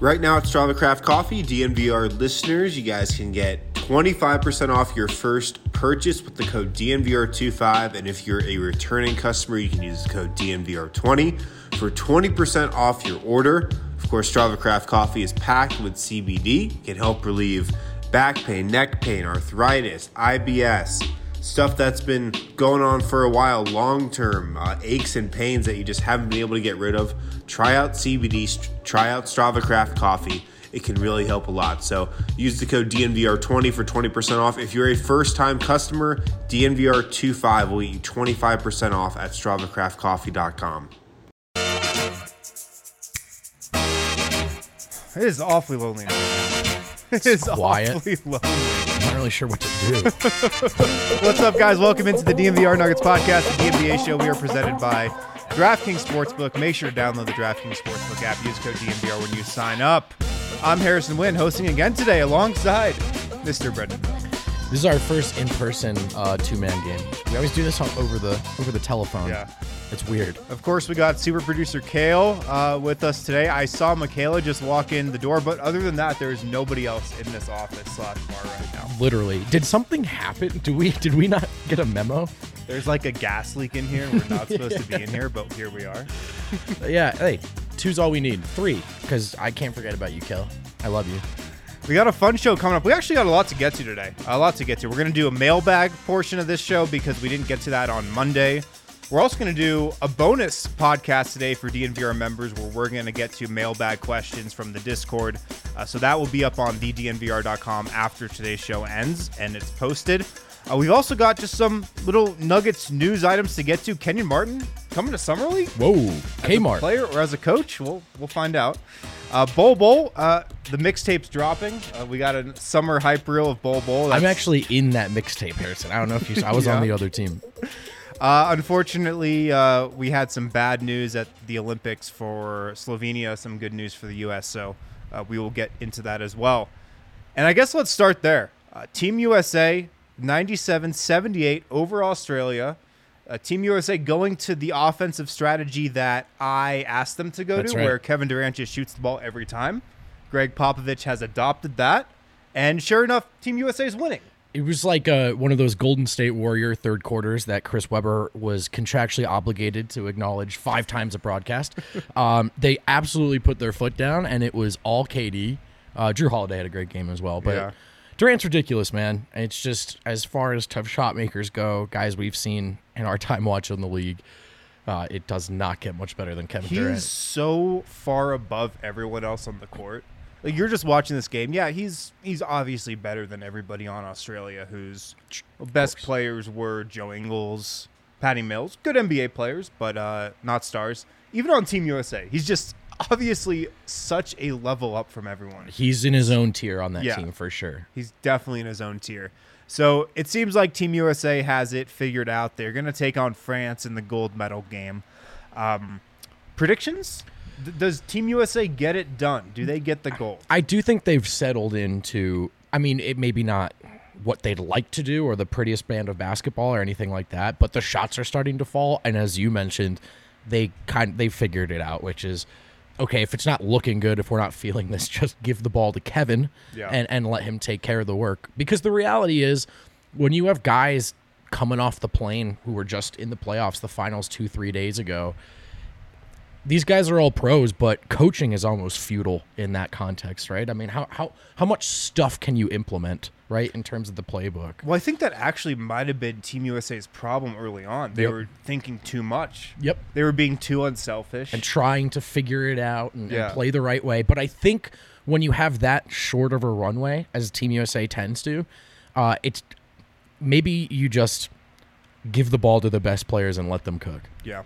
Right now at Strava Craft Coffee, DNVR listeners, you guys can get 25% off your first purchase with the code DNVR25. And if you're a returning customer, you can use the code DNVR20 for 20% off your order. Of course, Strava Craft Coffee is packed with CBD. It can help relieve back pain, neck pain, arthritis, IBS, stuff that's been going on for a while, long term, uh, aches and pains that you just haven't been able to get rid of, try out CBD, try out Strava Craft Coffee. It can really help a lot. So use the code DNVR20 for 20% off. If you're a first time customer, DNVR25 will get you 25% off at StravaCraftCoffee.com. It is awfully lonely. now. It is quiet. awfully lonely. Really sure what to do. What's up, guys? Welcome into the DNVR Nuggets podcast, the DNVR show. We are presented by DraftKings Sportsbook. Make sure to download the DraftKings Sportsbook app. Use code DNVR when you sign up. I'm Harrison Wind, hosting again today alongside Mr. Brendan. This is our first in-person uh, two-man game. We always do this on, over the over the telephone. Yeah. It's weird. Of course, we got super producer Kale uh, with us today. I saw Michaela just walk in the door, but other than that, there is nobody else in this office slash bar right now. Literally, did something happen? Do we did we not get a memo? There's like a gas leak in here. We're not supposed to be in here, but here we are. Yeah. Hey, two's all we need. Three, because I can't forget about you, Kale. I love you. We got a fun show coming up. We actually got a lot to get to today. A lot to get to. We're going to do a mailbag portion of this show because we didn't get to that on Monday. We're also going to do a bonus podcast today for DNVR members where we're going to get to mailbag questions from the Discord. Uh, so that will be up on thednvr.com after today's show ends and it's posted. Uh, we've also got just some little Nuggets news items to get to. Kenyon Martin coming to Summer League? Whoa, as a Kmart. player or as a coach? We'll we'll find out. Uh, Bol Bol, uh, the mixtape's dropping. Uh, we got a summer hype reel of Bol Bol. I'm actually in that mixtape, Harrison. I don't know if you. saw. I was on the other team. Uh, unfortunately, uh, we had some bad news at the Olympics for Slovenia. Some good news for the U.S. So uh, we will get into that as well. And I guess let's start there. Uh, Team USA 97-78 over Australia. Uh, Team USA going to the offensive strategy that I asked them to go That's to, right. where Kevin Durant just shoots the ball every time. Gregg Popovich has adopted that, and sure enough, Team USA is winning. It was like uh, one of those Golden State Warrior third quarters that Chris Webber was contractually obligated to acknowledge five times a broadcast. um, they absolutely put their foot down, and it was all KD. Uh, Jrue Holiday had a great game as well, but Yeah. Durant's ridiculous, man. It's just as far as tough shot makers go, guys we've seen in our time watching the league, uh, it does not get much better than Kevin He's Durant. He's so far above everyone else on the court. Like you're just watching this game. Yeah, he's he's obviously better than everybody on Australia whose best players were Joe Ingles, Patty Mills, good NBA players, but uh, not stars. Even on Team USA, he's just obviously such a level up from everyone. He's in his own tier on that Yeah. team for sure. He's definitely in his own tier. So it seems like Team USA has it figured out. They're going to take on France in the gold medal game. Um, predictions? Does Team USA get it done? Do they get the gold? I do think they've settled into. I mean, it maybe not what they'd like to do or the prettiest band of basketball or anything like that, but the shots are starting to fall. And as you mentioned, they kind they figured it out, which is okay. If it's not looking good, if we're not feeling this, just give the ball to Kevin Yeah. and and let him take care of the work. Because the reality is, when you have guys coming off the plane who were just in the playoffs, the finals two three days ago these guys are all pros, but coaching is almost futile in that context, right? I mean, how how how much stuff can you implement, right, in terms of the playbook? Well, I think that actually might have been Team USA's problem early on. They Yep. were thinking too much. Yep. They were being too unselfish. and trying to figure it out and, and play the right way. But I think when you have that short of a runway, as Team USA tends to, uh, it's maybe you just give the ball to the best players and let them cook. Yeah.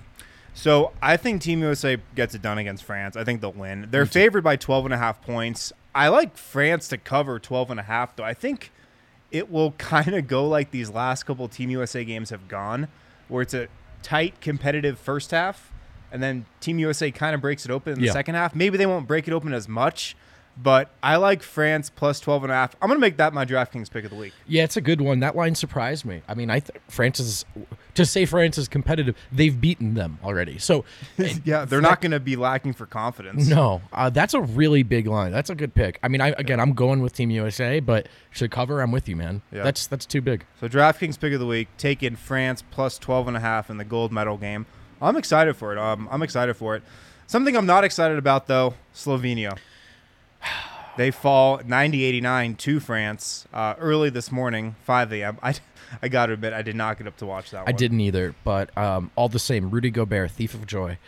So I think Team USA gets it done against France. I think they'll win. They're favored by 12 and a half points. I like France to cover 12 and a half, though. I think it will kind of go like these last couple Team USA games have gone, where it's a tight, competitive first half, and then Team USA kind of breaks it open in the Yeah. second half. Maybe they won't break it open as much, but I like France plus 12 and a half. I'm going to make that my DraftKings pick of the week. Yeah, it's a good one. That line surprised me. I mean, I th- France is to say France is competitive. They've beaten them already. So Yeah, they're not going to be lacking for confidence. no, uh, that's a really big line. That's a good pick. I mean, I again, I'm going with Team USA, but should cover, I'm with you, man. Yeah. That's that's too big. So DraftKings pick of the week, take in France plus 12 and a half in the gold medal game. I'm excited for it. Um, I'm excited for it. Something I'm not excited about though, Slovenia. They fall 90-89 to France uh, early this morning, 5 a.m. I, I got to admit, I did not get up to watch that one. I one. didn't either, but um, all the same, Rudy Gobert, thief of joy,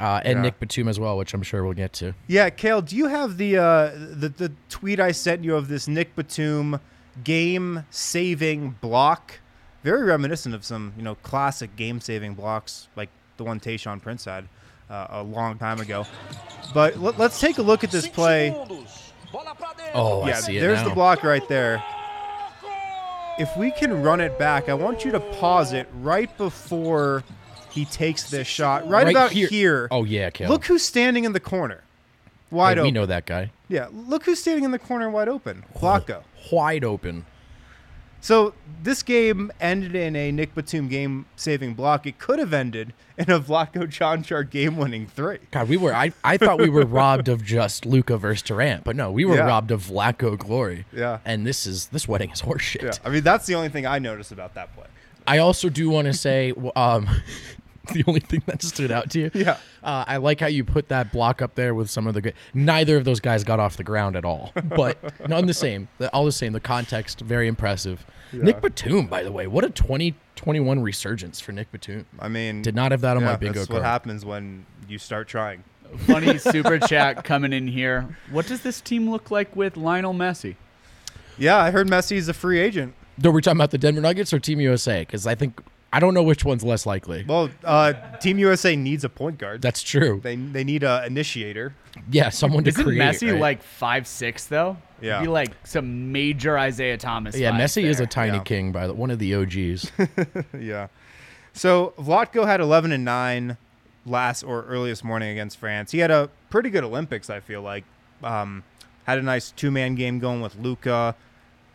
uh, and Yeah. Nick Batum as well, which I'm sure we'll get to. Yeah, Kale, do you have the, uh, the the tweet I sent you of this Nick Batum game-saving block? Very reminiscent of some, you know, classic game-saving blocks like the one Tayshaun Prince had uh, a long time ago. But let, us take a look at this play. Oh, I yeah, see it there's now. the block right there. If we can run it back, I want you to pause it right before he takes this shot. Right, about here. Oh yeah, Kale. Look who's standing in the corner. Hey, Wide we open. know that guy. Yeah, look who's standing in the corner wide open. Vlatko. Wide open. So this game ended in a Nick Batum game-saving block. It could have ended in a Vlatko Cancar game-winning three. God, we were. I, I thought we were robbed of just Luka versus Durant, but no, we were Yeah. robbed of Vlatko glory. Yeah. And this is this wedding is horseshit. Yeah, I mean that's the only thing I noticed about that play. I also do want to say, um, the only thing that stood out to you. Yeah. Uh, I like how you put that block up there with some of the good. Neither of those guys got off the ground at all, but none the same. All the same. The context very impressive. Nick Batum, by the way, what a 2021 resurgence for Nick Batum. I mean, Did not have that on yeah, my bingo that's card. what happens when you start trying. Funny super chat coming in here. What does this team look like with Lionel Messi? Yeah, I heard Messi is a free agent. No, we're talking about the Denver Nuggets or Team USA because I think I don't know which one's less likely. Well, uh, Team USA needs a point guard. That's true. they they need a initiator. Yeah, someone to Isn't create. Messi right? like five six though? Yeah. He'd be like some major Isaiah Thomas. Yeah, vibes Messi is a tiny Yeah. king by the, one of the OGs. yeah. So Vlatko had 11 and 9 last or earliest morning against France. He had a pretty good Olympics, I feel like. Um, had a nice two man game going with Luka.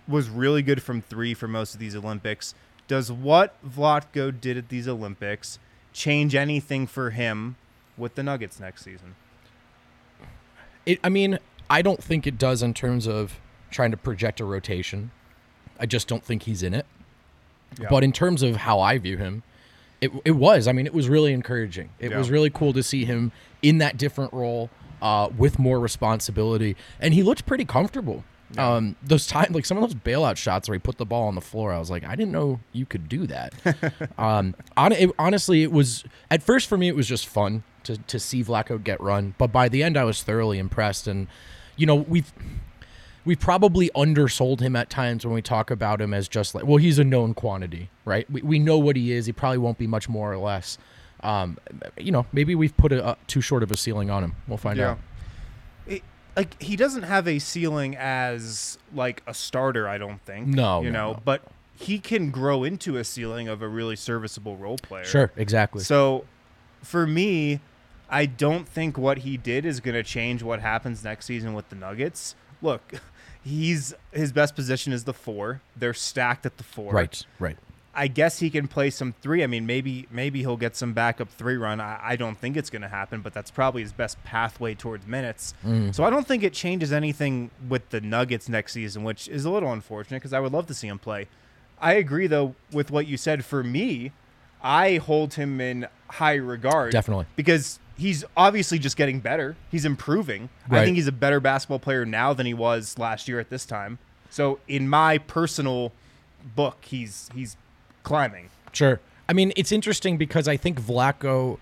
Was really good from three for most of these Olympics. Does what Vlatko did at these Olympics change anything for him with the Nuggets next season? It, I mean, I don't think it does in terms of trying to project a rotation. I just don't think he's in it. Yeah. But in terms of how I view him, it, it was. I mean, it was really encouraging. It Yeah. was really cool to see him in that different role uh, with more responsibility, and he looked pretty comfortable. Um, those time, like some of those bailout shots where he put the ball on the floor, I was like, I didn't know you could do that. um, on, it, honestly, it was at first for me, it was just fun to to see Vlatko get run, but by the end, I was thoroughly impressed. And you know, we've we probably undersold him at times when we talk about him as just like, well, he's a known quantity, right? We, we know what he is. He probably won't be much more or less. Um, you know, maybe we've put a, a too short of a ceiling on him. We'll find out. Like he doesn't have a ceiling as like a starter, I don't think. No, you no, know, no. but he can grow into a ceiling of a really serviceable role player. Sure, exactly. So, for me, I don't think what he did is going to change what happens next season with the Nuggets. Look, he's his best position is the four. They're stacked at the four. right, right. I guess he can play some three. I mean, maybe maybe he'll get some backup three run. I, I don't think it's going to happen, but that's probably his best pathway towards minutes. Mm. So I don't think it changes anything with the Nuggets next season, which is a little unfortunate because I would love to see him play. I agree though with what you said. For me, I hold him in high regard. Definitely. because he's obviously just getting better. He's improving. I think he's a better basketball player now than he was last year at this time. So in my personal book, he's he's climbing. Sure. I mean, it's interesting because I think Vlatko,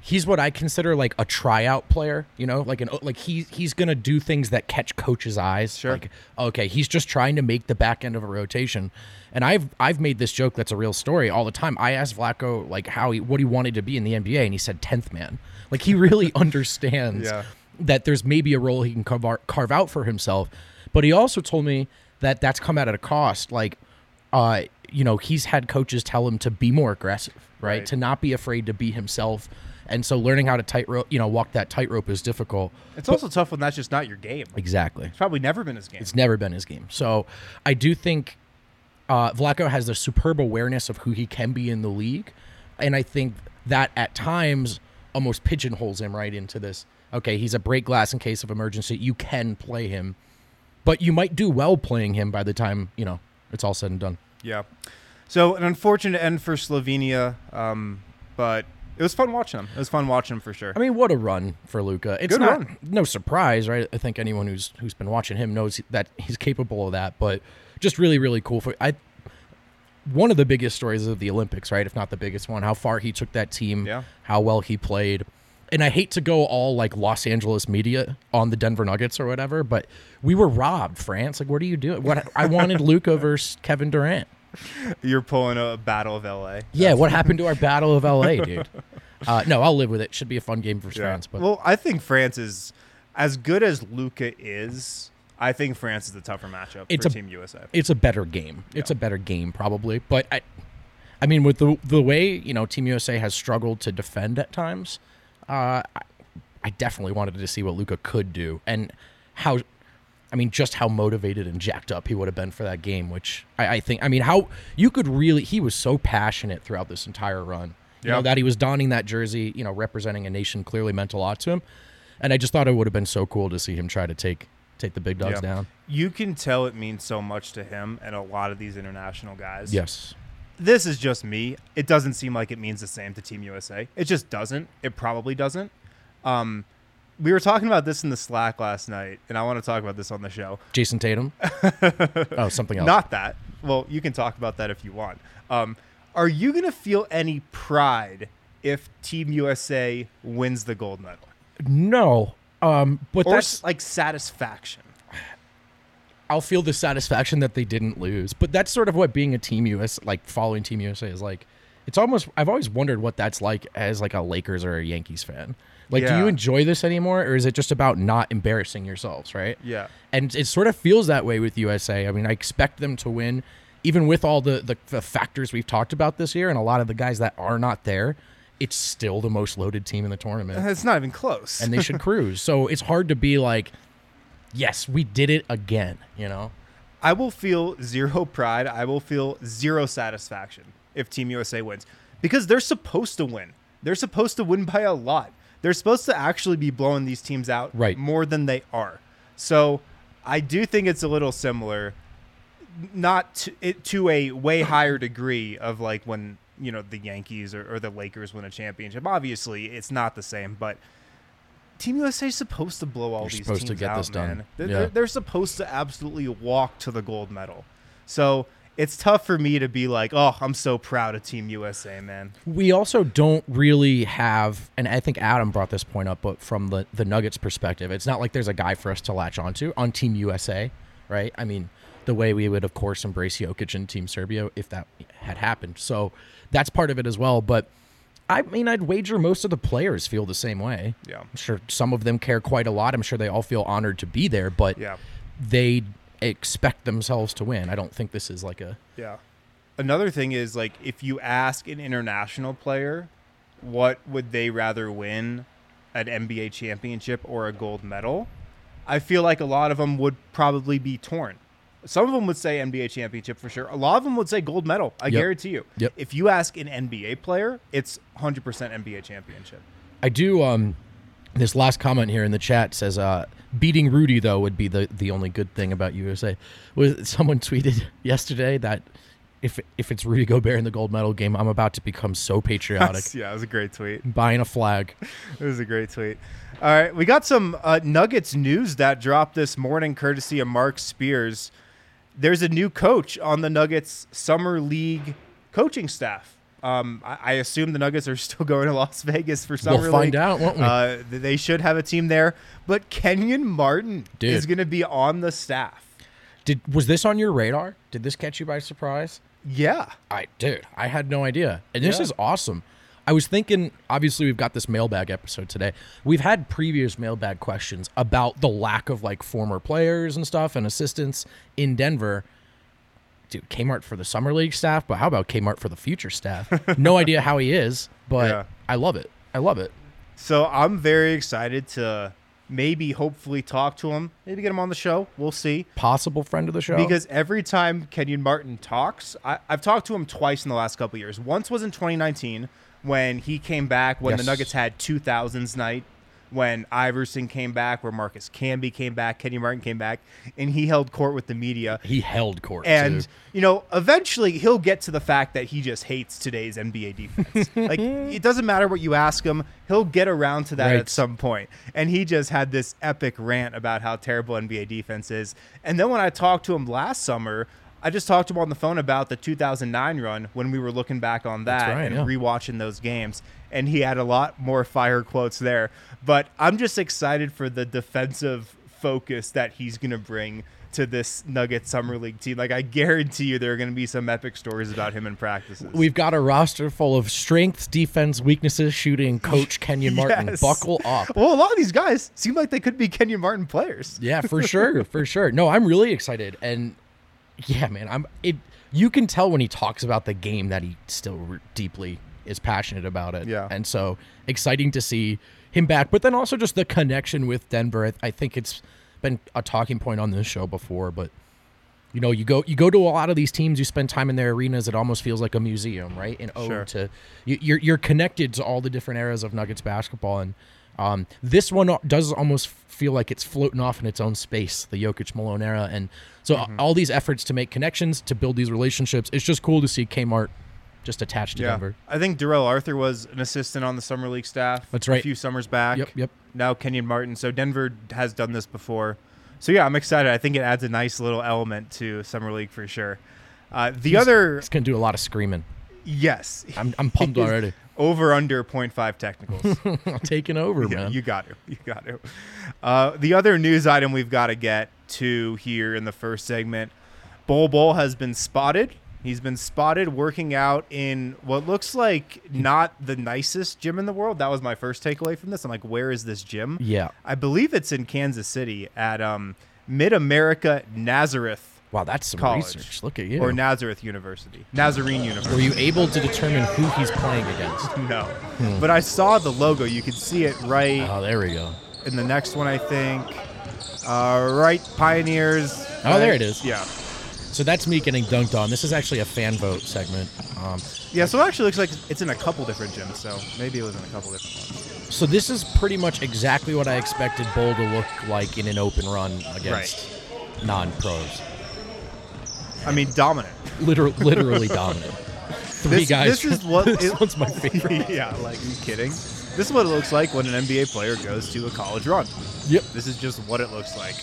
he's what I consider like a tryout player. You know, like an like he he's gonna do things that catch coaches' eyes. Sure. Like, okay, he's just trying to make the back end of a rotation. And I've I've made this joke that's a real story all the time. I asked Vlatko like how he what he wanted to be in the NBA, and he said tenth man. Like he really understands Yeah. that there's maybe a role he can carve out, carve out for himself. But he also told me that that's come out at a cost. Like, uh, you know, he's had coaches tell him to be more aggressive, right? Right. To not be afraid to be himself. And so learning how to tightrope, you know, walk that tightrope is difficult. It's also tough when that's just not your game. Exactly. It's probably never been his game. It's never been his game. So I do think uh, Vlatko has the superb awareness of who he can be in the league. And I think that at times almost pigeonholes him right into this. Okay, he's a break glass in case of emergency. You can play him, but you might do well playing him by the time, you know, it's all said and done. Yeah. So an unfortunate end for Slovenia, um, but it was fun watching him. It was fun watching him for sure. I mean, what a run for Luka! It's Good not run. no surprise, right? I think anyone who's who's been watching him knows that he's capable of that. But just really, really cool for I. One of the biggest stories of the Olympics, right? If not the biggest one, how far he took that team, Yeah. how well he played. And I hate to go all like Los Angeles media on the Denver Nuggets or whatever, but we were robbed, France. Like, what are you doing? What I wanted Luka versus Kevin Durant. You're pulling a battle of LA. Yeah, what happened to our Battle of LA, dude? Uh, no, I'll live with it. Should be a fun game for France. But well, I think France is as good as Luka is. I think France is the tougher matchup It's for a- Team USA. it's a better game. It's a better game probably, but I, I mean, with the the way you know Team USA has struggled to defend at times, uh, I, I definitely wanted to see what Luka could do and how. I mean, just how motivated and jacked up he would have been for that game, which I, I think. I mean, how you could really. He was so passionate throughout this entire run. You know Yeah. that he was donning that jersey, you know, representing a nation clearly meant a lot to him, and I just thought it would have been so cool to see him try to take take the big dogs Yeah. down. You can tell it means so much to him and a lot of these international guys. Yes. This is just me. It doesn't seem like it means the same to Team USA. It just doesn't. It probably doesn't. Um, we were talking about this in the Slack last night, and I want to talk about this on the show. Jayson Tatum. oh, something else. Not that. Well, you can talk about that if you want. Um, are you going to feel any pride if Team USA wins the gold medal? no. Um, but Or that's like satisfaction? I'll feel the satisfaction that they didn't lose. But that's sort of what being a Team US, like following Team USA, is like. It's almost. I've always wondered what that's like as like a Lakers or a Yankees fan. Like, do you enjoy this anymore, or is it just about not embarrassing yourselves, right? Yeah. And it sort of feels that way with USA. I mean, I expect them to win, even with all the, the, the factors we've talked about this year and a lot of the guys that are not there. It's still the most loaded team in the tournament. It's not even close. and they should cruise. So it's hard to be like, yes, we did it again, you know? I will feel zero pride. I will feel zero satisfaction if Team USA wins because they're supposed to win. They're supposed to win by a lot. They're supposed to actually be blowing these teams out Right. more than they are. So I do think it's a little similar, not to, it, to a way higher degree of like when you know the Yankees or, or the Lakers win a championship. Obviously, it's not the same, but Team USA is supposed to blow all You're these supposed to teams get out, this done. man. They're, Yeah. they're, they're supposed to absolutely walk to the gold medal. So it's tough for me to be like, oh, I'm so proud of Team USA, man. We also don't really have, and I think Adam brought this point up, but from the, the Nuggets perspective, it's not like there's a guy for us to latch onto on Team USA, right? I mean, the way we would, of course, embrace Jokic and Team Serbia if that had happened. So that's part of it as well. But I mean, I'd wager most of the players feel the same way. Yeah. I'm sure some of them care quite a lot. I'm sure they all feel honored to be there, but Yeah. they expect themselves to win. I don't think this is like a Yeah. Another thing is like if you ask an international player what would they rather win, an NBA championship or a gold medal, I feel like a lot of them would probably be torn. Some of them would say NBA championship for sure. A lot of them would say gold medal. I Yep. guarantee you. Yep. If you ask an NBA player, it's 100% NBA championship. I do. Um, this last comment here in the chat says, uh, "Beating Rudy though would be the the only good thing about USA." Was someone tweeted yesterday that if if it's Rudy Gobert in the gold medal game, I'm about to become so patriotic. yeah, it was a great tweet. Buying a flag. It was a great tweet. All right, we got some uh, Nuggets news that dropped this morning, courtesy of Marc Spears. There's a new coach on the Nuggets summer league coaching staff. Um, I, I assume the Nuggets are still going to Las Vegas for summer We'll find league. out, won't we? Uh, they should have a team there, but Kenyon Martin Dude. is going to be on the staff. Did was this on your radar? Did this catch you by surprise? Yeah, I dude, I had no idea. And this Yeah. is awesome. I was thinking obviously we've got this mailbag episode today. We've had previous mailbag questions about the lack of like former players and stuff and assistants in Denver. Dude, Kmart for the summer league staff, but how about Kmart for the future staff? no idea how he is, but Yeah. I love it. I love it. So I'm very excited to maybe hopefully talk to him, maybe get him on the show. We'll see. Possible friend of the show. Because every time Kenyon Martin talks, I, I've talked to him twice in the last couple years. Once was in 2019 when he came back when the Nuggets had 2000s night. When Iverson came back, where Marcus Camby came back, Kenny Martin came back, and he held court with the media. he held court And too. you know, eventually he'll get to the fact that he just hates today's NBA defense. like it doesn't matter what you ask him, he'll get around to that Right. at some point. And he just had this epic rant about how terrible NBA defense is. And then when I talked to him last summer, I just talked to him on the phone about the 2009 run when we were looking back on that right, and yeah. rewatching those games. And he had a lot more fire quotes there. But I'm just excited for the defensive focus that he's going to bring to this Nugget Summer League team. Like, I guarantee you there are going to be some epic stories about him in practices. We've got a roster full of strengths, defense, weaknesses, shooting, coach Kenyon Martin. Buckle up. Well, a lot of these guys seem like they could be Kenyon Martin players. Yeah, for sure, for sure. No, I'm really excited, and yeah, man, I'm. It. You can tell when he talks about the game that he still re- deeply is passionate about it. Yeah. and so exciting to see him back. But then also just the connection with Denver. I, I think it's been a talking point on this show before, but. You know, you go you go to a lot of these teams. You spend time in their arenas. It almost feels like a museum, right? An ode Sure. to you, you're you're connected to all the different eras of Nuggets basketball, and um, this one does almost feel like it's floating off in its own space, the Jokic Malone era, and so Mm-hmm. all these efforts to make connections, to build these relationships. It's just cool to see Kmart just attached to Yeah. Denver. I think Darrell Arthur was an assistant on the Summer League staff. That's right. A few summers back. Yep, yep. Now Kenyon Martin. So Denver has done this before. So yeah, I'm excited. I think it adds a nice little element to Summer League for sure. Uh, the other, It's gonna do a lot of screaming. yes, I'm I'm pumped already. Over under 0.5 technicals. Taking over, Yeah, man. you got to. You got to. Uh, the other news item we've got to get to here in the first segment Bol Bol has been spotted. He's been spotted working out in what looks like not the nicest gym in the world. That was my first takeaway from this. I'm like, where is this gym? Yeah. I believe it's in Kansas City at um, Mid America Nazareth wow, that's some College. research. Look at you. or Nazareth University. Nazarene University. Were you able to determine who he's playing against? No. But I saw the logo. You could see it right Oh, there we go. in the next one, I think. Uh, right, Pioneers. Oh, there it is. Yeah, So that's me getting dunked on. This is actually a fan vote segment. Um, yeah. So it actually looks like it's in a couple different gyms. So maybe it was in a couple different ones. So this is pretty much exactly what I expected Bol to look like in an open run against non-pros. I mean, dominant. Literally, literally dominant. Three This- guys. this is what this it- one's my favorite. yeah, like you kidding? This is what it looks like when an NBA player goes to a college run. Yep. This is just what it looks like.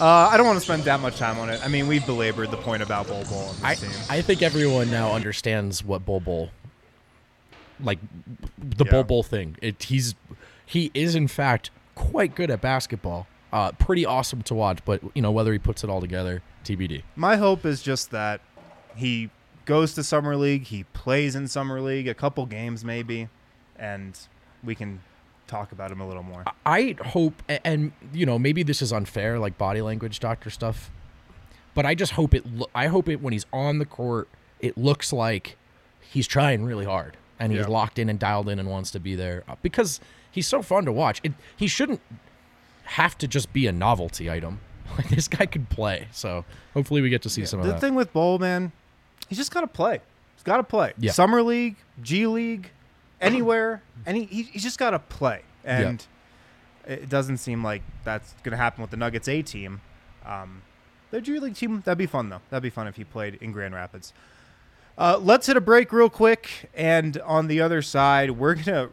Uh, I don't want to spend that much time on it. I mean, we've belabored the point about Bol Bol on this I, team. I think everyone now understands what Bol Bol, like the Yeah. Bol Bol thing. It, he's he is in fact quite good at basketball. Uh, pretty awesome to watch, but you know whether he puts it all together, TBD. My hope is just that he goes to summer league, he plays in summer league, a couple games maybe, and we can talk about him a little more. I hope, and you know, maybe this is unfair, like body language doctor stuff, but I just hope it. I hope it when he's on the court, it looks like he's trying really hard and he's Yeah. locked in and dialed in and wants to be there uh, because he's so fun to watch. It, he shouldn't have to just be a novelty item. Like this guy could play, so hopefully we get to see some of the that. The thing with Bol, man, he's just got to play. He's got to play. Yeah. Summer league, G League, anywhere, any. He, he's just got to play, and it doesn't seem like that's going to happen with the Nuggets A team. Um, their G League team, that'd be fun though. That'd be fun if he played in Grand Rapids. Uh, let's hit a break real quick. And on the other side, we're going to,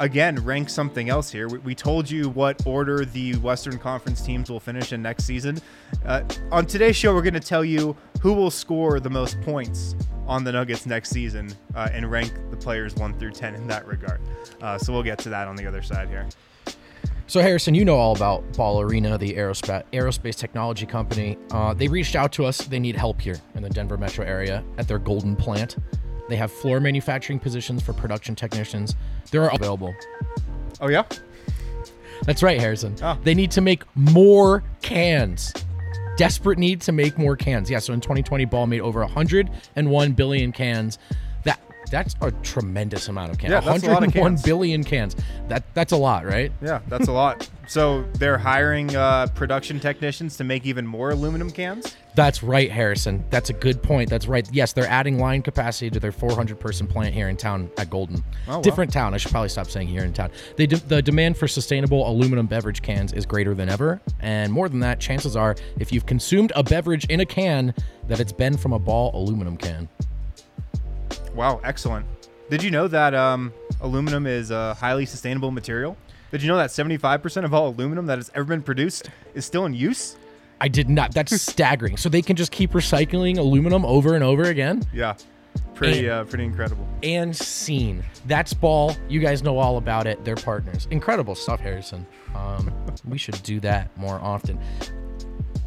again, rank something else here. We, we, told you what order the Western Conference teams will finish in next season. Uh, on today's show, we're going to tell you who will score the most points on the Nuggets next season uh, and rank the players 1 through 10 in that regard. Uh, so we'll get to that on the other side here. So, Harrison, you know all about Ball Arena, the aerospace, aerospace technology company. Uh, they reached out to us. They need help here in the Denver metro area at their Golden plant. They have floor manufacturing positions for production technicians. They're available. Oh, yeah? That's right, Harrison. Oh. They need to make more cans. Desperate need to make more cans. Yeah, so in 2020, Ball made over 101 billion cans that's a tremendous amount of cans. Yeah, that's 101 cans. billion cans. That that's a lot, right? Yeah, that's a lot. So they're hiring uh, production technicians to make even more aluminum cans. That's right, Harrison. That's a good point. That's right. Yes, they're adding line capacity to their 400 person plant here in town at Golden. Oh. Different town. I should probably stop saying here in town. They de- the demand for sustainable aluminum beverage cans is greater than ever, and more than that, chances are if you've consumed a beverage in a can, that it's been from a ball aluminum can. Wow, excellent. Did you know that um, aluminum is a highly sustainable material? Did you know that 75% of all aluminum that has ever been produced is still in use? I did not. That's staggering. So they can just keep recycling aluminum over and over again? Yeah. Pretty and, uh, pretty incredible. And seen. That's Ball. You guys know all about it. They're partners. Incredible stuff, Harrison. Um, we should do that more often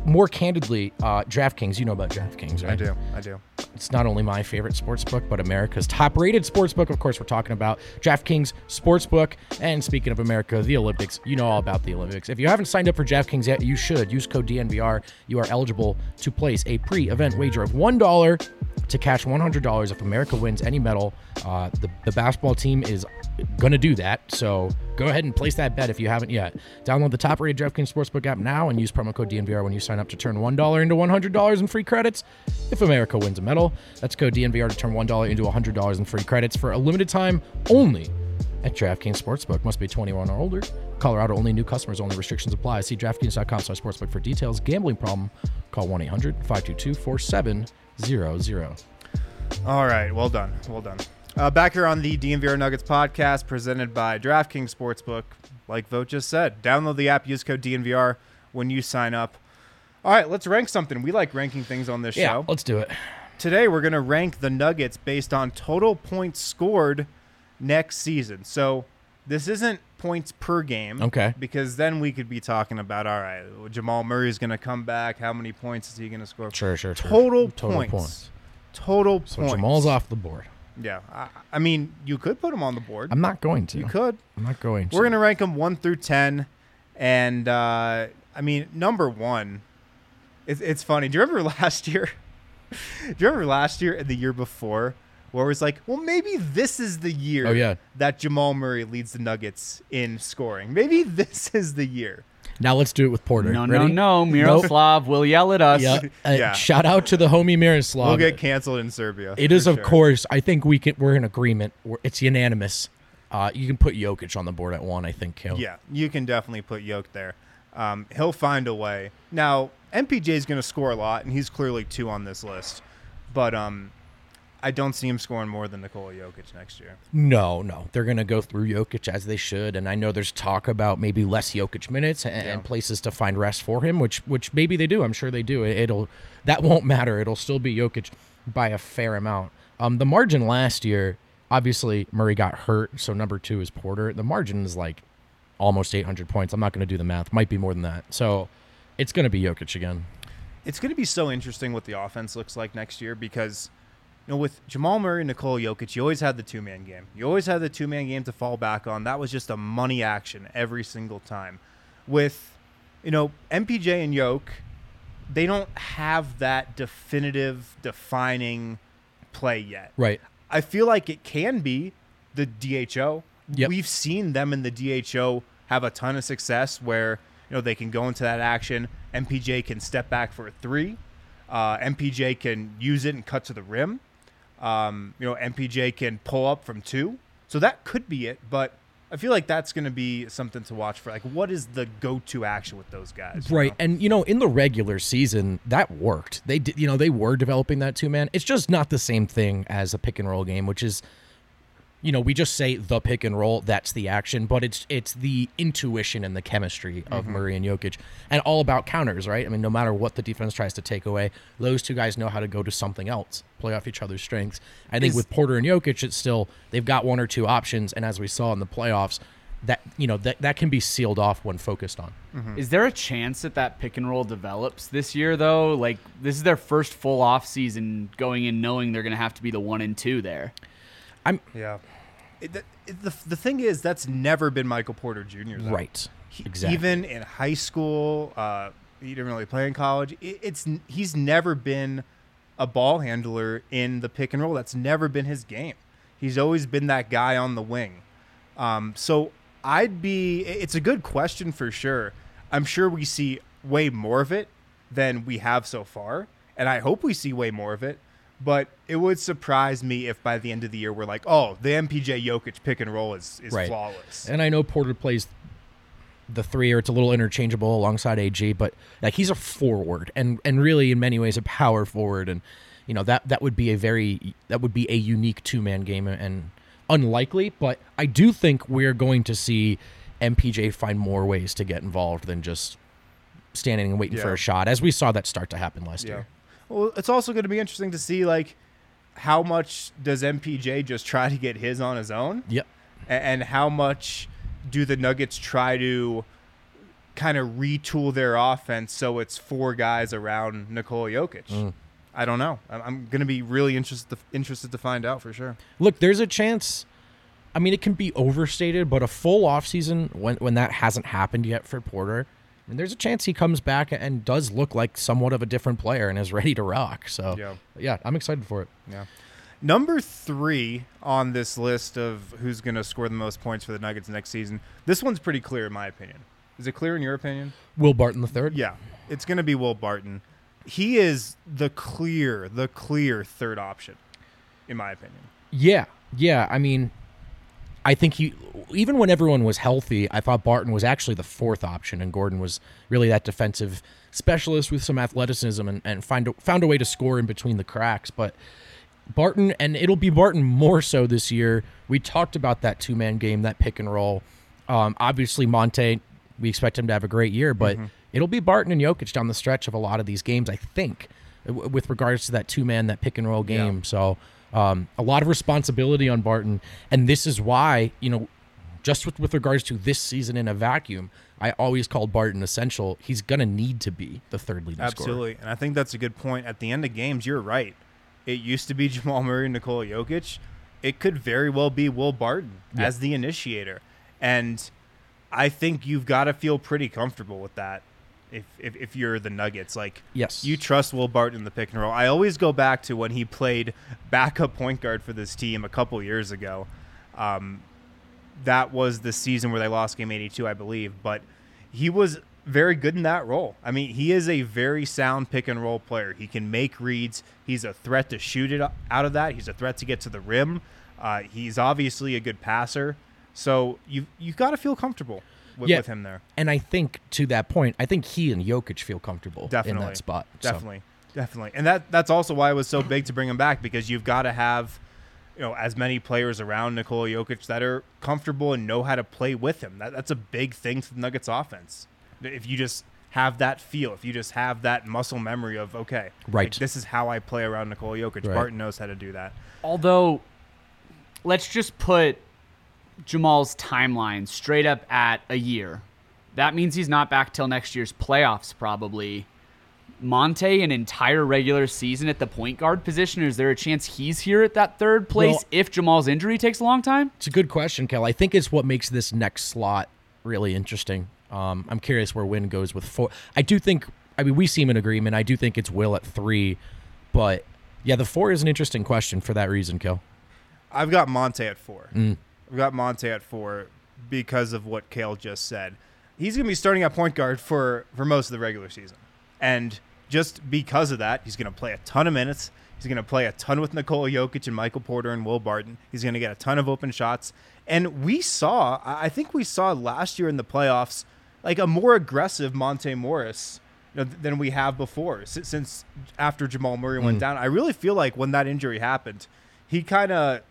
more candidly, uh, DraftKings, you know about DraftKings, right? I do. I do. It's not only my favorite sports book, but America's top rated sports book. Of course, we're talking about DraftKings Sportsbook. And speaking of America, the Olympics, you know all about the Olympics. If you haven't signed up for DraftKings yet, you should. Use code DNVR. You are eligible to place a pre event wager of $1 to cash $100 if America wins any medal. Uh, the, the basketball team is going to do that. So go ahead and place that bet if you haven't yet. Download the top rated DraftKings Sportsbook app now and use promo code DNVR when you sign up to turn $1 into $100 in free credits. If America wins a medal, that's code DNVR to turn $1 into $100 in free credits for a limited time only at DraftKings Sportsbook. Must be 21 or older. Colorado only. New customers only. Restrictions apply. See DraftKings.com slash sportsbook for details. Gambling problem? Call 1-800-522-4700. All right. Well done. Well done. Uh, back here on the DNVR Nuggets podcast, presented by DraftKings Sportsbook. Like Vogt just said, download the app, use code DNVR when you sign up. All right, let's rank something. We like ranking things on this yeah, show. Let's do it. Today, we're going to rank the Nuggets based on total points scored next season. So this isn't points per game. Okay. Because then we could be talking about all right, Jamal Murray is going to come back. How many points is he going to score? Sure, sure. Total, Total points. Total points. Total so points. Jamal's off the board. Yeah, I, I, mean, you could put him on the board. I'm not going to. You could. I'm not going to. We're gonna rank them one through ten, and uh, I mean, number one. It's it's funny. Do you remember last year? Do you remember last year and the year before, where it was like, well, maybe this is the year. Oh, yeah. That Jamal Murray leads the Nuggets in scoring. Maybe this is the year. Now let's do it with Porter. No, Ready? no, no. Miroslav will yell at us. Yeah. Uh, yeah. Shout out to the homie Miroslav. We'll get canceled in Serbia. It is, of sure. course. I think we can. We're in agreement. It's unanimous. Uh, you can put Jokic on the board at one. I think. Hill. Yeah, you can definitely put Jokic there. Um, he'll find a way. Now MPJ is going to score a lot, and he's clearly two on this list. But um, I don't see him scoring more than Nikola Jokic next year. No, no. They're going to go through Jokic as they should. And I know there's talk about maybe less Jokic minutes and, yeah. places to find rest for him, which which maybe they do. I'm sure they do. It, will that won't matter. It'll still be Jokic by a fair amount. Um, the margin last year, obviously Murray got hurt, so number two is Porter. The margin is like almost 800 points. I'm not going to do the math. Might be more than that. So it's going to be Jokic again. It's going to be so interesting what the offense looks like next year because – you know, with Jamal Murray and Nikola Jokic, you always had the two man game. You always had the two man game to fall back on. That was just a money action every single time. With, you know, MPJ and Yoke, they don't have that definitive, defining play yet. Right. I feel like it can be the DHO. Yep. We've seen them in the DHO have a ton of success where, you know, they can go into that action. MPJ can step back for a three. Uh, MPJ can use it and cut to the rim. Um, you know, MPJ can pull up from two. So that could be it. But I feel like that's going to be something to watch for. Like, what is the go-to action with those guys? you Right. know? And you know, in the regular season, that worked. They did you know, they were developing that two man. It's just not the same thing as a pick and roll game, which is you know, we just say the pick and roll, that's the action, but it's it's the intuition and the chemistry of mm-hmm. Murray and Jokic and all about counters, right? I mean, no matter what the defense tries to take away, those two guys know how to go to something else, play off each other's strengths. I think Is- with Porter and Jokic, it's still they've got one or two options, and as we saw in the playoffs, that you know that that can be sealed off when focused on. Mm-hmm. Is there a chance that that pick and roll develops this year, though? Like, this is their first full off season going in knowing they're going to have to be the one and two there. Yeah. It, the, it- the, the thing is, that's never been Michael Porter Jr. though. Right. He- exactly. Even in high school, uh, he didn't really play in college. It, it's he's never been a ball handler in the pick and roll. That's never been his game. He's always been that guy on the wing. Um, so I'd be. It's a good question for sure. I'm sure we see way more of it than we have so far, and I hope we see way more of it. But it would surprise me if by the end of the year we're like, oh, the MPJ Jokic pick and roll is, is Right. flawless. And I know Porter plays the three, or it's a little interchangeable alongside AG, but like he's a forward, and and really in many ways a power forward, and you know that that would be a very that would be a unique two man game and unlikely, but I do think we're going to see MPJ find more ways to get involved than just standing and waiting for a shot, as we saw that start to happen last Yeah. year. Well, it's also going to be interesting to see like how much does MPJ just try to get his on his own, Yep. And how much do the Nuggets try to kind of retool their offense so it's four guys around Nikola Jokic. Mm. I don't know. I'm, I'm going to be really interested to, interested to find out for sure. Look, there's a chance. I mean, it can be overstated, but a full offseason when when that hasn't happened yet for Porter, and there's a chance he comes back and does look like somewhat of a different player and is ready to rock. So Yeah. yeah, I'm excited for it. Yeah. Number three on this list of who's going to score the most points for the Nuggets next season. This one's pretty clear in my opinion. Is it clear in your opinion? Will Barton the third? Yeah, it's going to be Will Barton. He is the clear, the clear third option, in my opinion. Yeah, yeah. I mean, I think he even when everyone was healthy, I thought Barton was actually the fourth option, and Gordon was really that defensive specialist with some athleticism and, and find a, found a way to score in between the cracks. But Barton, and it'll be Barton more so this year. We talked about that two man game, that pick and roll. Um, obviously, Monte, we expect him to have a great year, but it'll be Barton and Jokic down the stretch of a lot of these games, I think, with regards to that two man, that pick and roll game. So um, a lot of responsibility on Barton. And this is why, you know, just with, with regards to this season in a vacuum, I always called Barton essential. He's going to need to be the third leading scorer. Absolutely, and I think that's a good point. At the end of games, you're right. It used to be Jamal Murray and Nikola Jokic. It could very well be Will Barton Yeah. as the initiator, and I think you've got to feel pretty comfortable with that. If, if, if you're the Nuggets, like Yes. you trust Will Barton in the pick and roll. I always go back to when he played backup point guard for this team a couple years ago. Um, that was the season where they lost game 82, I believe. But he was very good in that role. I mean, he is a very sound pick and roll player. He can make reads. He's a threat to shoot it out of that. He's a threat to get to the rim. Uh, he's obviously a good passer. So you you've got to feel comfortable with, Yeah. with him there. And I think to that point, I think he and Jokic feel comfortable Definitely in that spot. So, Definitely, definitely, and that that's also why it was so big to bring him back because you've got to have, you know, as many players around Nikola Jokic that are comfortable and know how to play with him. That, that's a big thing for the Nuggets offense. If you just have that feel, if you just have that muscle memory of okay, Right. like, this is how I play around Nikola Jokic. Right. Barton knows how to do that. Although, let's just put Jamal's timeline straight up at a year. That means he's not back till next year's playoffs, probably. Monte, an entire regular season at the point guard position, is there a chance he's here at that third place Well- if Jamal's injury takes a long time? It's a good question, Kel. I think it's what makes this next slot really interesting. Um, I'm curious where Wind goes with four. I do think. I mean, we seem in agreement. I do think it's Will at three, but yeah, the four is an interesting question for that reason, Kel. I've got Monte at four. Mm. I've got Monte at four because of what Kale just said. He's going to be starting at point guard for, for most of the regular season. And just because of that, he's going to play a ton of minutes. He's going to play a ton with Nikola Jokic and Michael Porter and Will Barton. He's going to get a ton of open shots. And we saw, I think we saw last year in the playoffs, like a more aggressive Monte Morris you know, than we have before since, since after Jamal Murray went mm. down. I really feel like when that injury happened, he kind of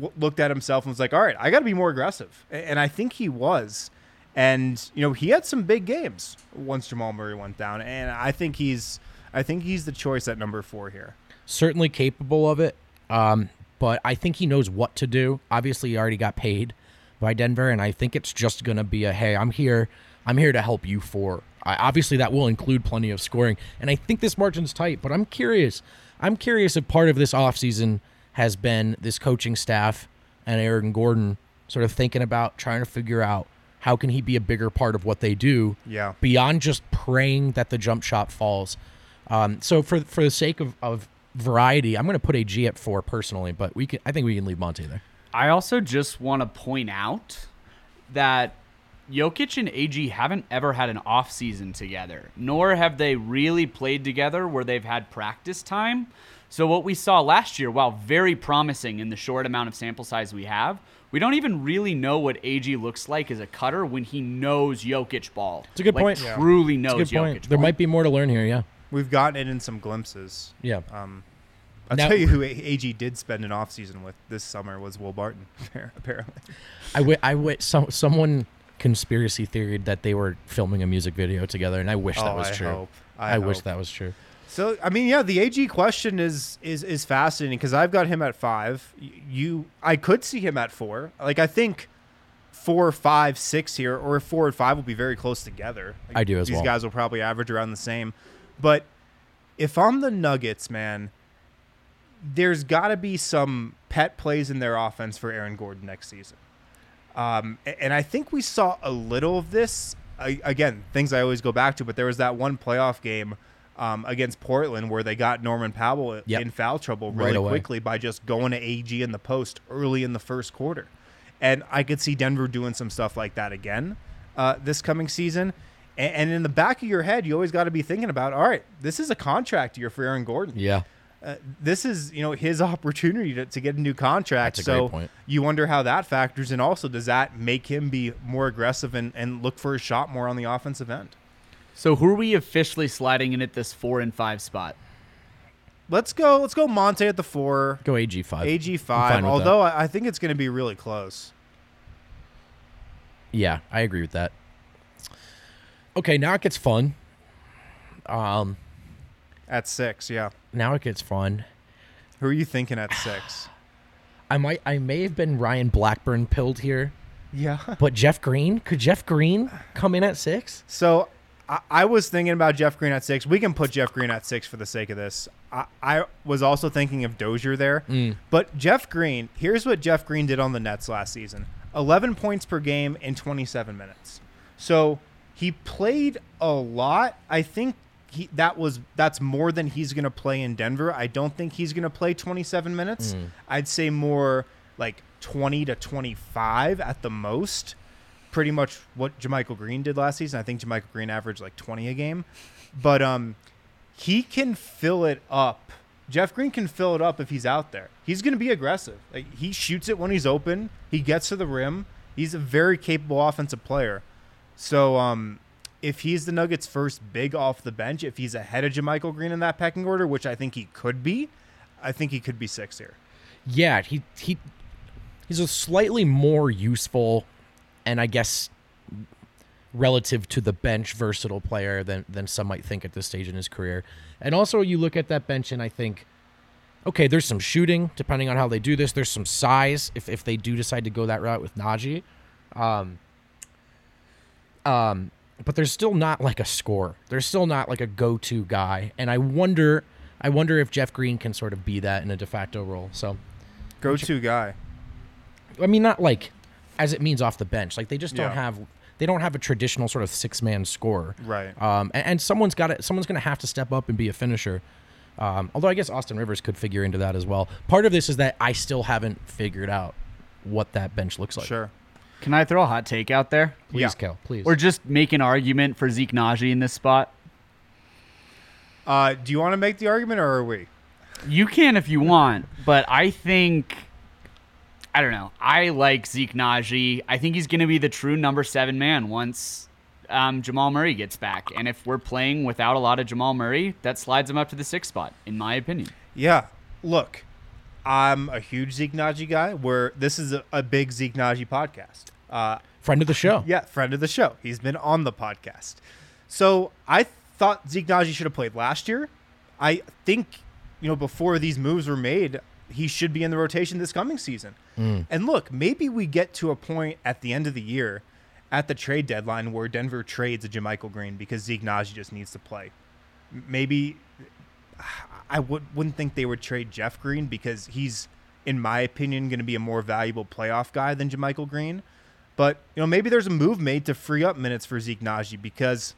w- looked at himself and was like, "All right, I got to be more aggressive," and I think he was. And you know, he had some big games once Jamal Murray went down, and I think he's, I think he's the choice at number four here. certainly capable of it. Um, but I think he knows what to do. Obviously, he already got paid by Denver, and I think it's just going to be a hey, I'm here, I'm here to help you for. I, obviously, that will include plenty of scoring, and I think this margin's tight. But I'm curious. I'm curious if part of this offseason has been this coaching staff and Aaron Gordon sort of thinking about trying to figure out how can he be a bigger part of what they do Yeah. beyond just praying that the jump shot falls. Um, so for for the sake of, of variety, I'm going to put a G at four personally, but we can I think we can leave Monte there. I also just want to point out that Jokic and AG haven't ever had an off season together, nor have they really played together where they've had practice time. So what we saw last year, while very promising in the short amount of sample size we have, we don't even really know what AG looks like as a cutter when he knows Jokic ball. It's a good Like, point. Truly It's knows a good Jokic point. There might be more to learn here. Yeah, We've gotten it in some glimpses. yeah. Um, I'll Now- tell you who A- AG did spend an offseason with this summer was Will Barton, apparently. I wi- I wi- some someone conspiracy theored that they were filming a music video together, and I wish that Oh, was I true. hope. I, I wish that was true. So I mean, yeah, the AG question is is is fascinating because I've got him at five. You, I could see him at four. Like I think four, five, six here, or four and five will be very close together. Like, I do as These well. guys will probably average around the same. But if I'm the Nuggets, man, there's got to be some pet plays in their offense for Aaron Gordon next season. Um, and I think we saw a little of this. I, again, things I always go back to, but there was that one playoff game um, against Portland where they got Norman Powell Yep. in foul trouble really away. quickly by just going to AG in the post early in the first quarter. And I could see Denver doing some stuff like that again uh, this coming season. And, and in the back of your head, you always got to be thinking about, all right, this is a contract year for Aaron Gordon Yeah, uh, this is you know his opportunity to, to get a new contract. That's a great so point. you wonder how that factors in. Also, does that make him be more aggressive and, and look for a shot more on the offensive end? So who are we officially sliding in at this four and five spot? Let's go. Let's go. Monte at the four. go AG five. AG five. Although I, I think it's going to be really close. yeah, I agree with that. Okay, now it gets fun. Um, At six, yeah. now it gets fun. Who are you thinking at six? I might, I may have been Ryan Blackburn pilled here, yeah. but Jeff Green could Jeff Green come in at six? So I, I was thinking about Jeff Green at six. We can put Jeff Green at six for the sake of this. I, I was also thinking of Dozier there. Mm. But Jeff Green, here's what Jeff Green did on the Nets last season 11 points per game in 27 minutes. So he played a lot. I think. He, that was that's more than he's going to play in Denver. I don't think he's going to play 27 minutes. Mm. I'd say more like 20 to 25 at the most pretty much what JaMychal Green did last season. I think JaMychal Green averaged like 20 a game. But um he can fill it up. Jeff Green can fill it up if he's out there. He's going to be aggressive. Like he shoots it when he's open. He gets to the rim. He's a very capable offensive player. So um if he's the Nuggets' first big off the bench, if he's ahead of JaMychal Green in that pecking order, which I think he could be, I think he could be six here. Yeah, he he he's a slightly more useful and I guess relative to the bench versatile player than than some might think at this stage in his career. And also you look at that bench and I think okay, there's some shooting depending on how they do this. There's some size if if they do decide to go that route with Nnaji. Um um but there's still not like a score. There's still not like a go-to guy. And I wonder I wonder if Jeff Green can sort of be that in a de facto role. So Go to guy. I mean, not like as it means off the bench. Like they just don't Yeah. have they don't have a traditional sort of six man score. Right. Um, and, and someone's got to someone's going to have to step up and be a finisher. Um, although I guess Austin Rivers could figure into that as well. Part of this is that I still haven't figured out what that bench looks like. Sure. Can I throw a hot take out there? Please, Yeah. Kel, please. Or just make an argument for Zeke Nnaji in this spot? Uh, do you want to make the argument or are we? You can if you want, but I think I don't know. I like Zeke Nnaji. I think he's going to be the true number seven man once um, Jamal Murray gets back. And if we're playing without a lot of Jamal Murray, that slides him up to the sixth spot, in my opinion. Yeah. Look, I'm a huge Zeke Nnaji guy. Where this is a, a big Zeke Nnaji podcast. Uh, Friend of the show. yeah, friend of the show. He's been on the podcast. So I thought Zeke Nnaji should have played last year. I think, you know, before these moves were made, he should be in the rotation this coming season. Mm. And look, maybe we get to a point at the end of the year at the trade deadline where Denver trades a JaMychal Green because Zeke Nnaji just needs to play. Maybe I would, wouldn't think they would trade Jeff Green because he's, in my opinion, going to be a more valuable playoff guy than JaMychal Green. But you know, maybe there's a move made to free up minutes for Zeke Nnaji because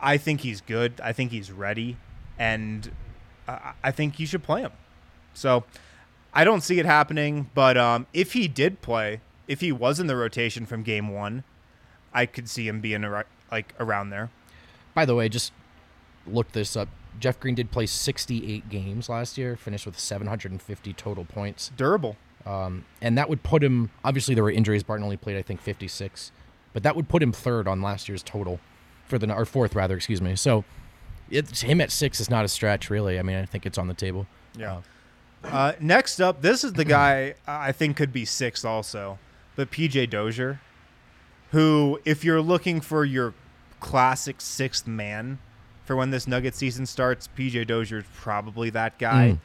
I think he's good. I think he's ready, and I, I think you should play him. So I don't see it happening. But um, if he did play, if he was in the rotation from game one, I could see him being ar- like around there. By the way, just look this up. Jeff Green did play 68 games last year, finished with 750 total points. Durable. Um, and that would put him, obviously, there were injuries. Barton only played, I think, 56. But that would put him third on last year's total, for the or fourth, rather, excuse me. So it's, him at six is not a stretch, really. I mean, I think it's on the table. Yeah. Uh, next up, this is the guy I think could be sixth also, but PJ Dozier, who, if you're looking for your classic sixth man for when this Nugget season starts, PJ Dozier is probably that guy.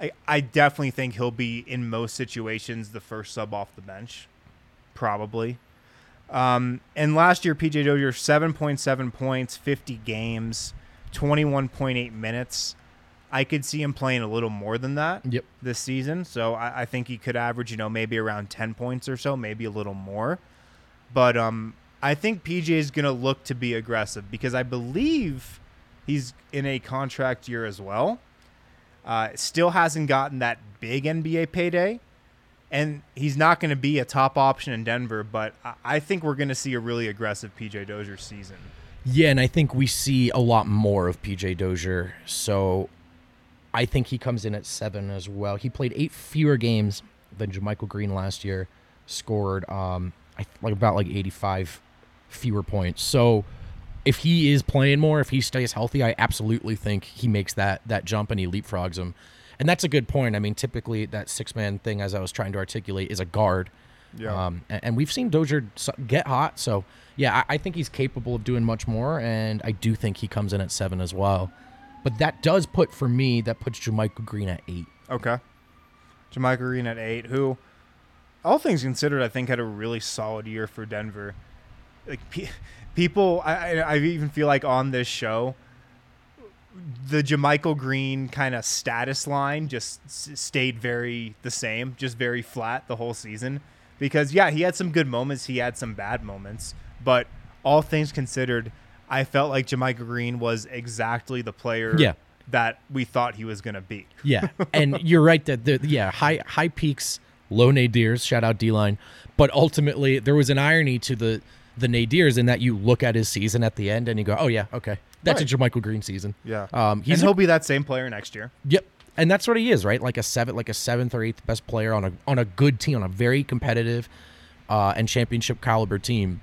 I, I definitely think he'll be in most situations the first sub off the bench, probably. Um, and last year, PJ Dozier, 7.7 points, 50 games, 21.8 minutes. I could see him playing a little more than that Yep. this season. So I, I think he could average, you know, maybe around 10 points or so, maybe a little more. But um, I think PJ is going to look to be aggressive because I believe he's in a contract year as well. Uh, still hasn't gotten that big NBA payday. And he's not going to be a top option in Denver, but I- I think we're going to see a really aggressive PJ Dozier season. Yeah, and I think we see a lot more of PJ Dozier. So I think he comes in at seven as well. He played eight fewer games than JaMychal Green last year, scored um I like about like 85 fewer points. So if he is playing more, if he stays healthy, I absolutely think he makes that that jump and he leapfrogs him. And that's a good point. I mean, typically that six man thing, as I was trying to articulate, is a guard. Yeah. Um, and, and we've seen Dozier get hot. So, yeah, I, I think he's capable of doing much more. And I do think he comes in at seven as well. But that does put, for me, that puts JaMychal Green at eight. Okay. JaMychal Green at eight, who, all things considered, I think had a really solid year for Denver. Like pe- people, I, I I even feel like on this show, the JaMychal Green kind of status line just s- stayed very the same, just very flat the whole season. Because yeah, he had some good moments, he had some bad moments, but all things considered, I felt like JaMychal Green was exactly the player Yeah. that we thought he was going to be. Yeah, and you're right that the yeah high high peaks, low nadirs. Shout out D line, but ultimately there was an irony to the the nadirs in that you look at his season at the end and you go, oh yeah, okay, that's Right. a JaMychal Green season. Yeah. um, he's a- he'll be that same player next year. Yep. And that's what he is, right? Like a seven, like a seventh or eighth best player on a on a good team, on a very competitive uh, and championship caliber team.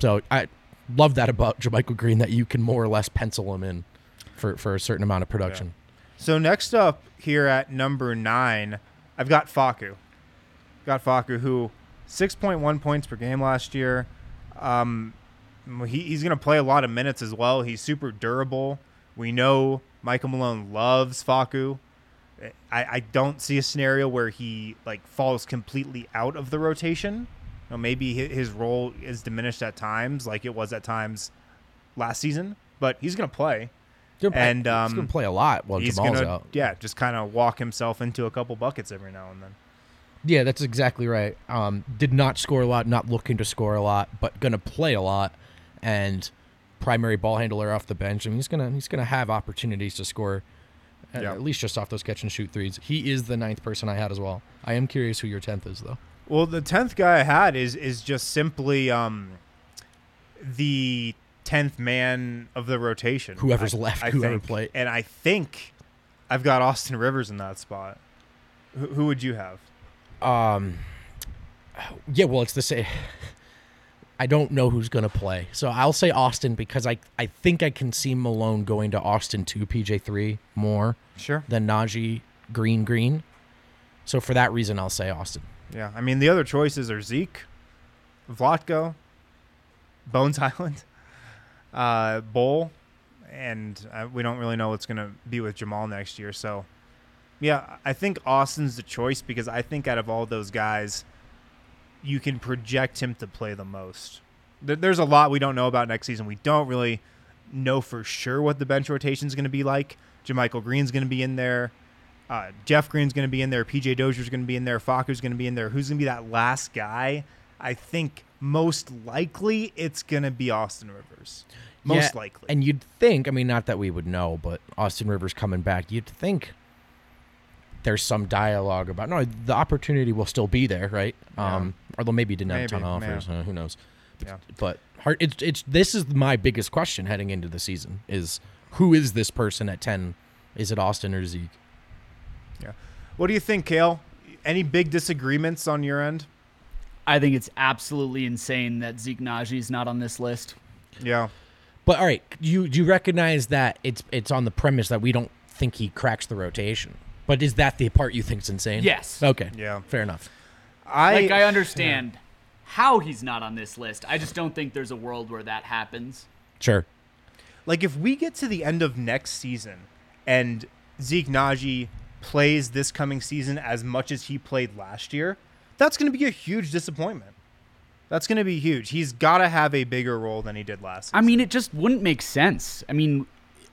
So I love that about JaMychal Green that you can more or less pencil him in for for a certain amount of production. So next up here at number nine, I've got Facu. Got Facu, who 6.1 points per game last year. Um, he, he's going to play a lot of minutes as well. He's super durable. We know Michael Malone loves Facu. I, I don't see a scenario where he like falls completely out of the rotation. Know, maybe his role is diminished at times, like it was at times last season. But he's going to play. And, he's um, gonna play a lot while he's Jamal's gonna out. yeah just kind of walk himself into a couple buckets every now and then Yeah, that's exactly right. Um, did not score a lot, not looking to score a lot, but gonna play a lot, and primary ball handler off the bench. I mean, he's gonna he's gonna have opportunities to score, at, Yeah. at least just off those catch and shoot threes. He is the ninth person I had as well. I am curious who your tenth is though. Well the 10th guy i had is is just simply um the 10th man of the rotation Whoever's I- left, I whoever think. played. and i think i've got austin rivers in that spot who, who would you have Um, Yeah, well, it's the same. I don't know who's going to play. So I'll say Austin because I, I think I can see Malone going to Austin 2, PJ3 more Sure. than Nnaji Green Green. So for that reason, I'll say Austin. Yeah. I mean, the other choices are Zeke, Vlatko, Bones Island, uh, Bol, and uh, we don't really know what's going to be with Jamal next year. So, yeah, I think Austin's the choice because I think out of all those guys, you can project him to play the most. There's a lot we don't know about next season. We don't really know for sure what the bench rotation is going to be like. JaMychal Green's going to be in there. Uh, Jeff Green's going to be in there. PJ Dozier's going to be in there. Facu's going to be in there. Who's going to be that last guy? I think most likely it's going to be Austin Rivers. Most Yeah, likely. And you'd think, I mean, not that we would know, but Austin Rivers coming back, you'd think there's some dialogue about no, the opportunity will still be there, right? Um, although maybe he didn't have a ton of offers. Uh, who knows? Yeah. But hard, it's it's this is my biggest question heading into the season is who is this person at ten? Is it Austin or Zeke? Yeah. What do you think, Kale? Any big disagreements on your end? I think it's absolutely insane that Zeke Nnaji's not on this list. Yeah. But all right, you you recognize that it's it's on the premise that we don't think he cracks the rotation. But is that the part you think's insane? Yes. Okay. Yeah. Fair enough. I Like I understand how he's not on this list. I just don't think there's a world where that happens. Sure. like if we get to the end of next season and Zeke Nnaji plays this coming season as much as he played last year, that's going to be a huge disappointment. That's going to be huge. He's got to have a bigger role than he did last. I mean, it just wouldn't make sense. I mean,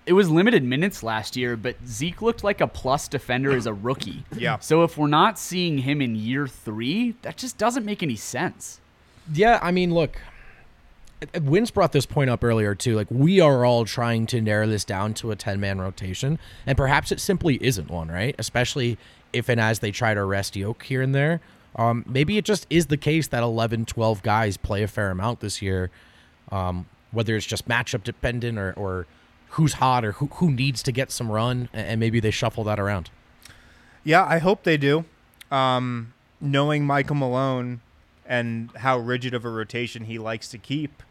it was limited minutes last year, but Zeke looked like a plus defender as a rookie. Yeah. So if we're not seeing him in year three, that just doesn't make any sense. Yeah, I mean, look, Wins brought this point up earlier too. Like we are all trying to narrow this down to a ten man rotation, and perhaps it simply isn't one, right? Especially if and as they try to rest Yoke here and there. Um, maybe it just is the case that 11, 12 guys play a fair amount this year, um, whether it's just matchup dependent or, or who's hot or who, who needs to get some run, and maybe they shuffle that around. Yeah, I hope they do. Um, knowing Michael Malone and how rigid of a rotation he likes to keep,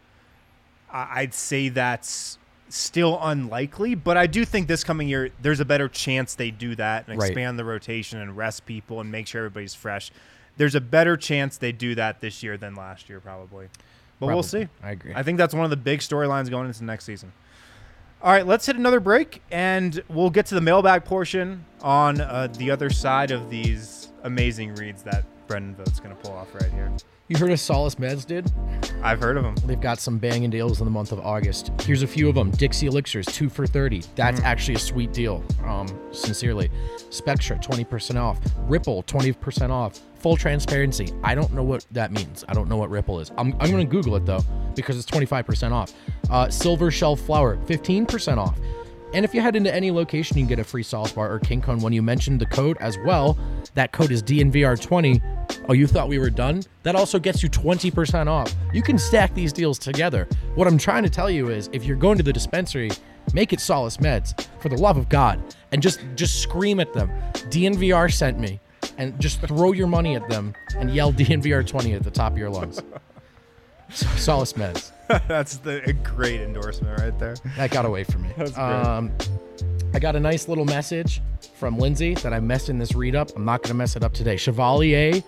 I'd say that's still unlikely. But I do think this coming year, there's a better chance they do that and Right. expand the rotation and rest people and make sure everybody's fresh. There's a better chance they do that this year than last year, probably. But we'll see. I agree. I think that's one of the big storylines going into next season. All right, let's hit another break, and we'll get to the mailbag portion on uh, the other side of these amazing reads that Brendan Vogt's going to pull off right here. You heard of Solace Meds did? I've heard of them. They've got some banging deals in the month of August. Here's a few of them. Dixie Elixirs, two for 30. That's actually a sweet deal. Um, sincerely. Spectra, 20% off. Ripple, 20% off. Full transparency. I don't know what that means. I don't know what Ripple is. I'm, I'm going to Google it though, because it's 25% off. Uh, Silver Shelf Flower, 15% off. And if you head into any location, you can get a free Solace bar or King Cone when you mention the code as well. That code is DNVR20. Oh, you thought we were done? That also gets you 20% off. You can stack these deals together. What I'm trying to tell you is if you're going to the dispensary, make it Solace Meds for the love of God and just just scream at them. DNVR sent me and just throw your money at them and yell DNVR20 at the top of your lungs. Solace Meds. That's the a great endorsement right there. That got away from me. Um, I got a nice little message from Lindsay that I messed in this read up. I'm not going to mess it up today. Chevalier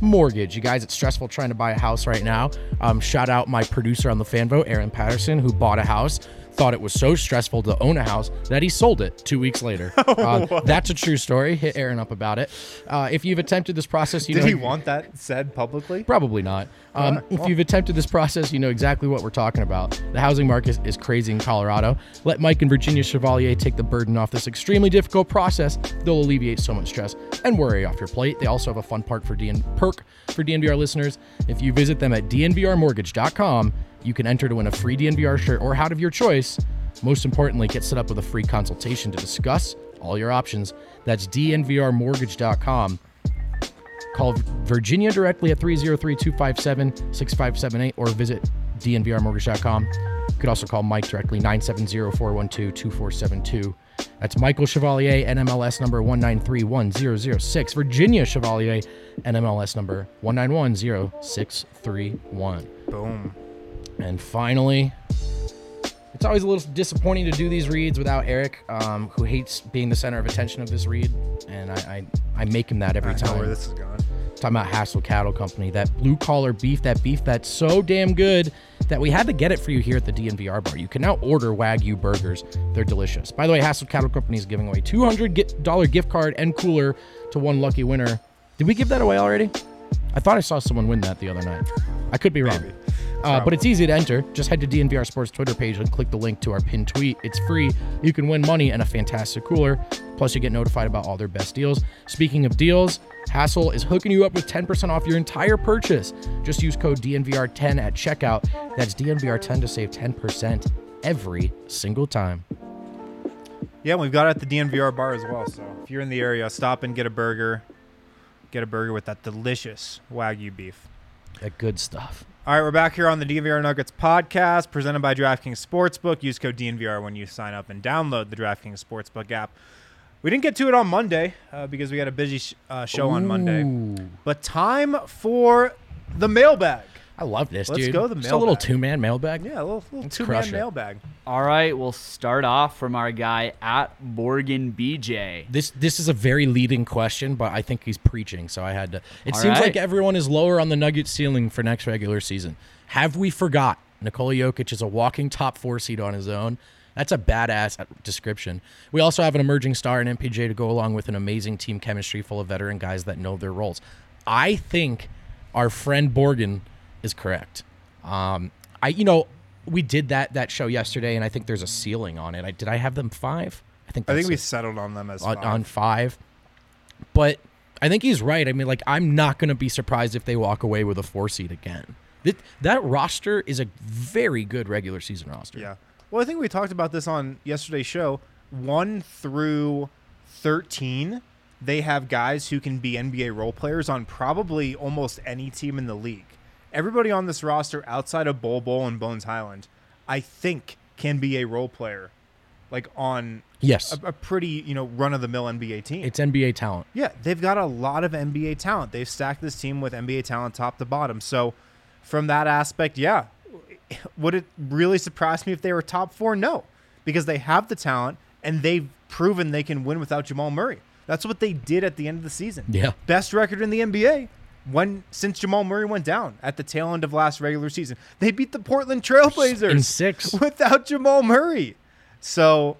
Mortgage. You guys, it's stressful trying to buy a house right now. Um, shout out my producer on the fan vote, Aaron Patterson, who bought a house. Thought it was so stressful to own a house that he sold it two weeks later. Uh, that's a true story. Hit Aaron up about it. Uh, if you've attempted this process, you know Did know he want that said publicly? Probably not. Um, Alright, if you've attempted this process, you know exactly what we're talking about. The housing market is crazy in Colorado. Let Mike and Virginia Chevalier take the burden off this extremely difficult process. They'll alleviate so much stress and worry off your plate. They also have a fun part for DN perk for DNVR listeners. If you visit them at dnvrmortgage.com, you can enter to win a free DNVR shirt or hat of your choice. Most importantly, get set up with a free consultation to discuss all your options. That's dnvrmortgage.com. Call Virginia directly at 303 257 6578 or visit dnvrmortgage.com. You could also call Mike directly, 970-412-2472. That's Michael Chevalier, NMLS number 1931006. Virginia Chevalier, NMLS number 1910631. Boom. And finally, it's always a little disappointing to do these reads without Eric, um, who hates being the center of attention of this read, and I I, I make him that every I know time. where this is going. Talking about Hassel Cattle Company, that blue collar beef, that beef that's so damn good that we had to get it for you here at the DNVR bar. You can now order Wagyu burgers. They're delicious. By the way, Hassel Cattle Company is giving away $200 gift card and cooler to one lucky winner. Did we give that away already? I thought I saw someone win that the other night. I could be wrong. Uh, but it's easy to enter. Just head to DNVR Sports Twitter page and click the link to our pinned tweet. It's free. You can win money and a fantastic cooler. Plus, you get notified about all their best deals. Speaking of deals, Hassel is hooking you up with 10% off your entire purchase. Just use code DNVR10 at checkout. That's DNVR10 to save 10% every single time. Yeah, we've got it at the DNVR bar as well. So if you're in the area, stop and get a burger. Get a burger with that delicious Wagyu beef. That good stuff. All right, we're back here on the DNVR Nuggets podcast presented by DraftKings Sportsbook. Use code DNVR when you sign up and download the DraftKings Sportsbook app. We didn't get to it on Monday uh, because we had a busy sh- uh, show on Monday. But time for the mailbag. I love this, Let's dude. go the Just a little mailbag. two man mailbag. Yeah, a little, little Let's two crush man it. mailbag. All right, we'll start off from our guy at Borgen BJ. This this is a very leading question, but I think he's preaching, so I had to. It All seems right. like everyone is lower on the Nuggets ceiling for next regular season. Have we forgot Nikola Jokic is a walking top four seed on his own? That's a badass description. We also have an emerging star in MPJ to go along with an amazing team chemistry full of veteran guys that know their roles. I think our friend Borgen is correct. Um, I you know we did that that show yesterday, and I think there's a ceiling on it. I did I have them five? I think I think we it settled on them as on, five. on five. But I think he's right. I mean, like, I'm not going to be surprised if they walk away with a four seed again. That, that roster is a very good regular season roster. Yeah. Well, I think we talked about this on yesterday's show. One through 13, they have guys who can be NBA role players on probably almost any team in the league. Everybody on this roster outside of Bol Bol and Bones Hyland, I think, can be a role player, like on Yes. a, a pretty you know run of the mill NBA team. It's NBA talent. Yeah, they've got a lot of NBA talent. They've stacked this team with NBA talent top to bottom. So, from that aspect, yeah. Would it really surprise me if they were top four? No, because they have the talent and they've proven they can win without Jamal Murray. That's what they did at the end of the season. Yeah. Best record in the NBA when since Jamal Murray went down at the tail end of last regular season. They beat the Portland Trailblazers In six. without Jamal Murray. So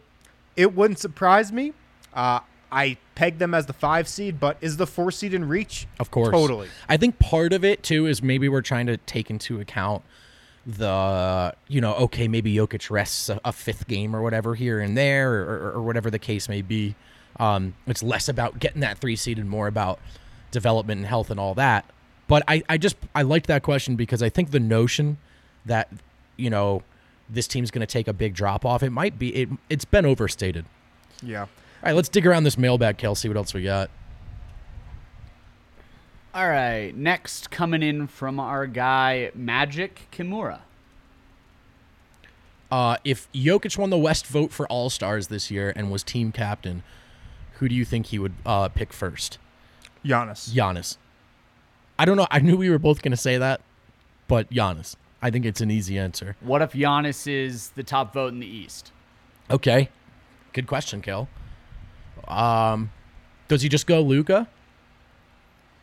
it wouldn't surprise me. Uh, I pegged them as the five seed, but is the four seed in reach? Of course. Totally. I think part of it, too, is maybe we're trying to take into account the, you know, okay, maybe Jokic rests a, a fifth game or whatever here and there or, or, or whatever the case may be. Um, it's less about getting that three seed and more about development and health and all that. But I, I just, I liked that question because I think the notion that, you know, this team's going to take a big drop off, it might be, it, it's been overstated. Yeah. All right, let's dig around this mailbag, Kelsey. What else we got? All right, next coming in from our guy Magic Kimura. Uh, if Jokic won the West vote for All Stars this year and was team captain, who do you think he would uh, pick first? Giannis. Giannis. I don't know. I knew we were both going to say that, but Giannis. I think it's an easy answer. What if Giannis is the top vote in the East? Okay. Good question, Kel. Um, does he just go Luka?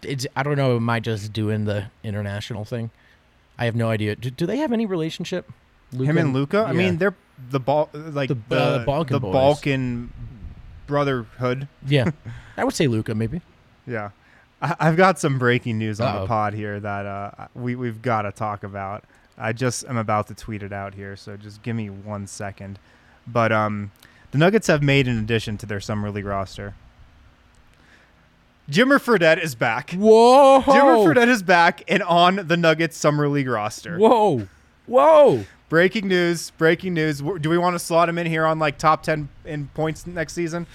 It's, I don't know. Am I just doing the international thing? I have no idea. Do, do they have any relationship? Luka Him and Luka. I mean, they're the ball like The- the, uh, the Balkan boys. Balkan brotherhood. yeah. I would say Luka, maybe. Yeah. I, I've got some breaking news on Uh-oh. the pod here that uh, we we've got to talk about. I just am about to tweet it out here, so just give me one second. But um, the Nuggets have made an addition to their summer league roster. Jimmer Fredette is back. Whoa! Jimmer Fredette is back and on the Nuggets summer league roster. Whoa! Whoa! Breaking news! Breaking news! Do we want to slot him in here on like top ten in points next season?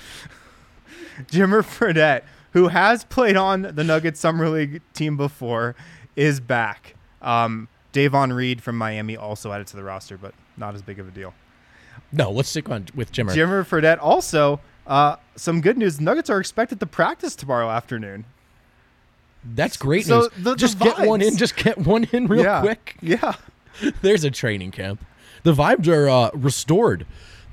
Jimmer Fredette, who has played on the Nuggets summer league team before, is back. Um, Davon Reed from Miami also added to the roster, but not as big of a deal. No, let's stick on with Jimmer. Jimmer Fredette. Also, uh, some good news. Nuggets are expected to practice tomorrow afternoon. That's great So news. the- the just get one in. Just get one in real yeah. quick. Yeah. There's a training camp. The vibes are uh, restored.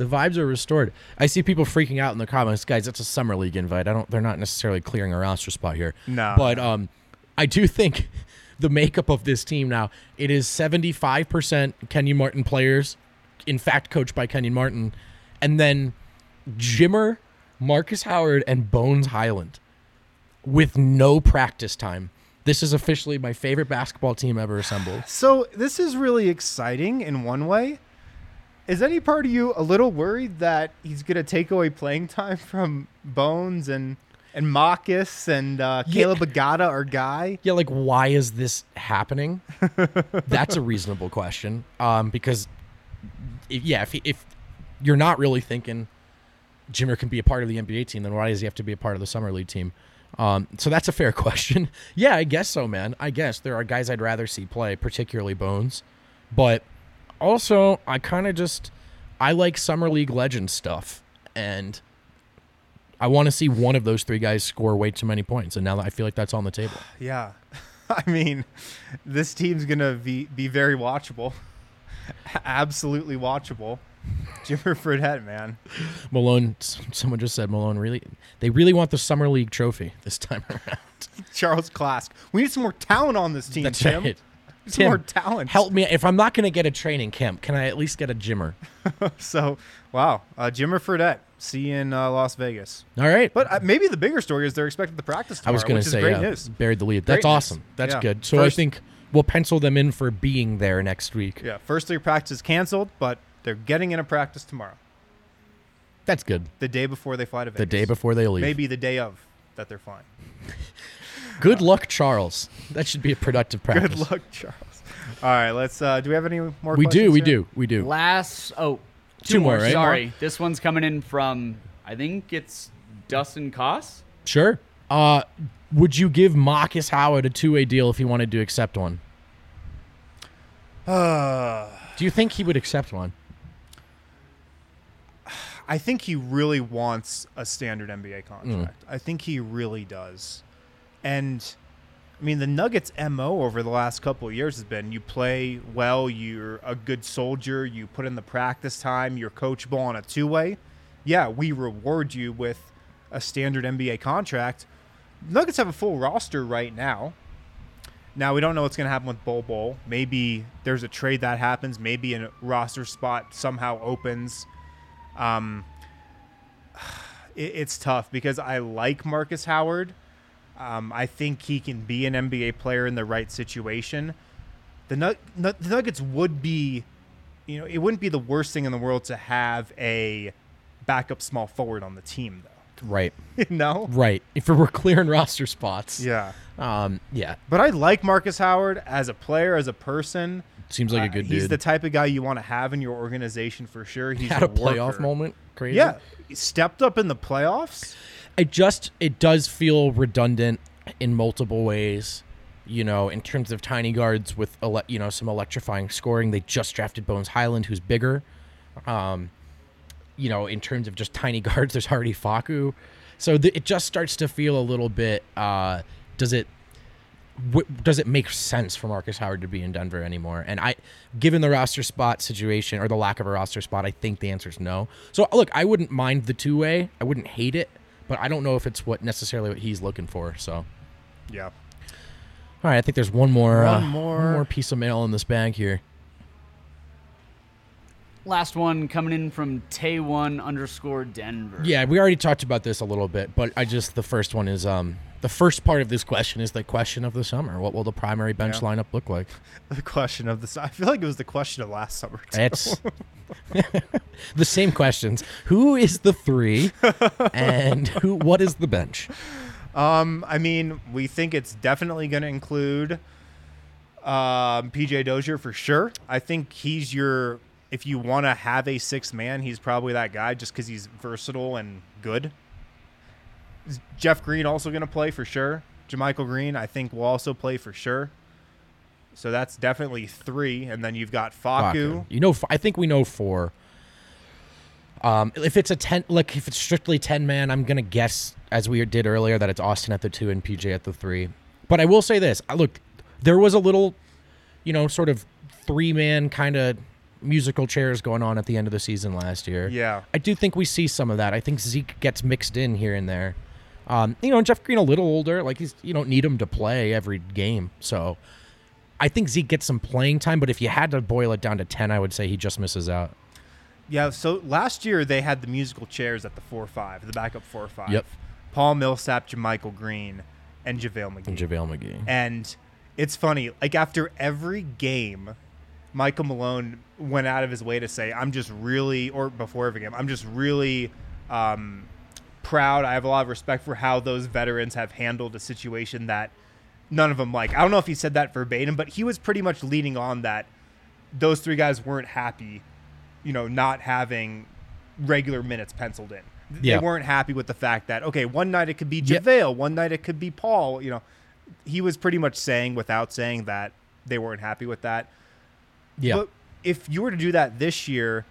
The vibes are restored. I see people freaking out in the comments, guys. It's a summer league invite. I don't. They're not necessarily clearing a roster spot here. No. But um, I do think the makeup of this team now it is 75% Kenyon Martin players, in fact, coached by Kenyon Martin, and then Jimmer, Marcus Howard, and Bones Hyland with no practice time. This is officially my favorite basketball team ever assembled. So this is really exciting in one way. Is any part of you a little worried that he's going to take away playing time from Bones and and Marcus and uh, Yeah. Caleb Agada, or guy? Yeah, like why is this happening? That's a reasonable question. Um, because if, yeah, if if you're not really thinking Jimmer can be a part of the NBA team, then why does he have to be a part of the summer league team? Um, so that's a fair question. Yeah, I guess so, man. I guess there are guys I'd rather see play, particularly Bones, but also I kind of just I like summer league legend stuff, and I want to see one of those three guys score way too many points, and now I feel like that's on the table. Yeah. I mean, this team's going to be, be very watchable. Absolutely watchable. Jimmer Fredette, man. Malone, someone just said Malone really, they really want the summer league trophy this time around. Charles Klask. We need some more talent on this team, That's Tim. right. Tim, more talent. Help me if I'm not going to get a training camp. Can I at least get a Jimmer? So, wow. Uh, Jimmer Fredette. See you in uh, Las Vegas. All right, But uh, maybe the bigger story is they're expected to practice tomorrow, I was going which to is say great yeah, news. buried the lead. Great That's news. awesome. That's Yeah. good. So First- I think we'll pencil them in for being there next week. Yeah, first three practice is canceled, but they're getting in a practice tomorrow, That's good. the day before they fly to Vegas. The day before they leave. Maybe the day of that they're flying. Good luck, Charles. That should be a productive practice. Good luck, Charles. All right, let's. Uh, do we have any more? We do. We here? do. We do. Last oh, Two more, right? Sorry, this one's coming in from I think it's Dustin Koss. Sure. Uh, would you give Marcus Howard a two-way deal if he wanted to accept one? Uh, Do you think he would accept one? I think he really wants a standard NBA contract. I think he really does. And I mean, the Nuggets' MO over the last couple of years has been you play well, you're a good soldier, you put in the practice time, you're coachable on a two way. Yeah, we reward you with a standard NBA contract. Nuggets have a full roster right now. Now we don't know what's going to happen with Bol Bol. Maybe there's a trade that happens. Maybe a roster spot somehow opens. Um, it, it's tough because I like Marcus Howard. Um, I think he can be an NBA player in the right situation. The, Nug- Nu- the Nuggets would be, you know, it wouldn't be the worst thing in the world to have a backup small forward on the team, though. Right. no. Right. If we're clearing roster spots. Yeah. Um. Yeah. But I like Marcus Howard as a player, as a person. Seems like a Uh, good he's dude. the type of guy you want to have in your organization for sure. He's Had a worker. playoff moment. Crazy. Yeah, he stepped up in the playoffs. It just it does feel redundant in multiple ways. You know, in terms of tiny guards with ele- you know some electrifying scoring. They just drafted Bones Hyland, who's bigger. Um, you know, in terms of just tiny guards, there's already Facu. So th- it just starts to feel a little bit. Uh, does it? W- does it make sense for Marcus Howard to be in Denver anymore? And I, given the roster spot situation or the lack of a roster spot, I think the answer is no. So look, I wouldn't mind the two way. I wouldn't hate it, but I don't know if it's what necessarily what he's looking for. So, Yeah. All right, I think there's one more, One uh, more. one more piece of mail in this bag here. Last one coming in from Tay1 underscore Denver. Yeah, we already talked about this a little bit, but I just the first one is um the first part of this question is the question of the summer. What will the primary bench Yeah. lineup look like? The question of this, I feel like it was the question of last summer. too. It's the same questions. Who is the three, and who? What is the bench? Um, I mean, we think it's definitely going to include um, PJ Dozier for sure. I think he's your. If you want to have a six man, he's probably that guy just because he's versatile and good. Is Jeff Green also going to play for sure. JaMychal Green, I think, will also play for sure. So that's definitely three. And then you've got Facu. Facu. You know, I think we know four. Um, if it's a ten, like if it's strictly ten man, I'm gonna guess as we did earlier that it's Austin at the two and PJ at the three. But I will say this: I look, there was a little, you know, sort of three man kind of musical chairs going on at the end of the season last year. Yeah. I do think we see some of that. I think Zeke gets mixed in here and there. Um, you know, Jeff Green a little older, like he's you don't need him to play every game, so I think Zeke gets some playing time. But if you had to boil it down to ten, I would say he just misses out. Yeah, so last year they had the musical chairs at the 4 5, the backup 4 5. Yep. Paul Millsap, JaMychal Green, and JaVale McGee. And JaVale McGee. And it's funny, like after every game, Michael Malone went out of his way to say, I'm just really, or before every game, I'm just really um, proud. I have a lot of respect for how those veterans have handled a situation that none of them like. I don't know if he said that verbatim, but he was pretty much leading on that those three guys weren't happy, you know, not having regular minutes penciled in. Yeah. They weren't happy with the fact that, okay, one night it could be. JaVale, one night it could be Paul, you know. He was pretty much saying without saying that they weren't happy with that. Yeah. But if you were to do that this year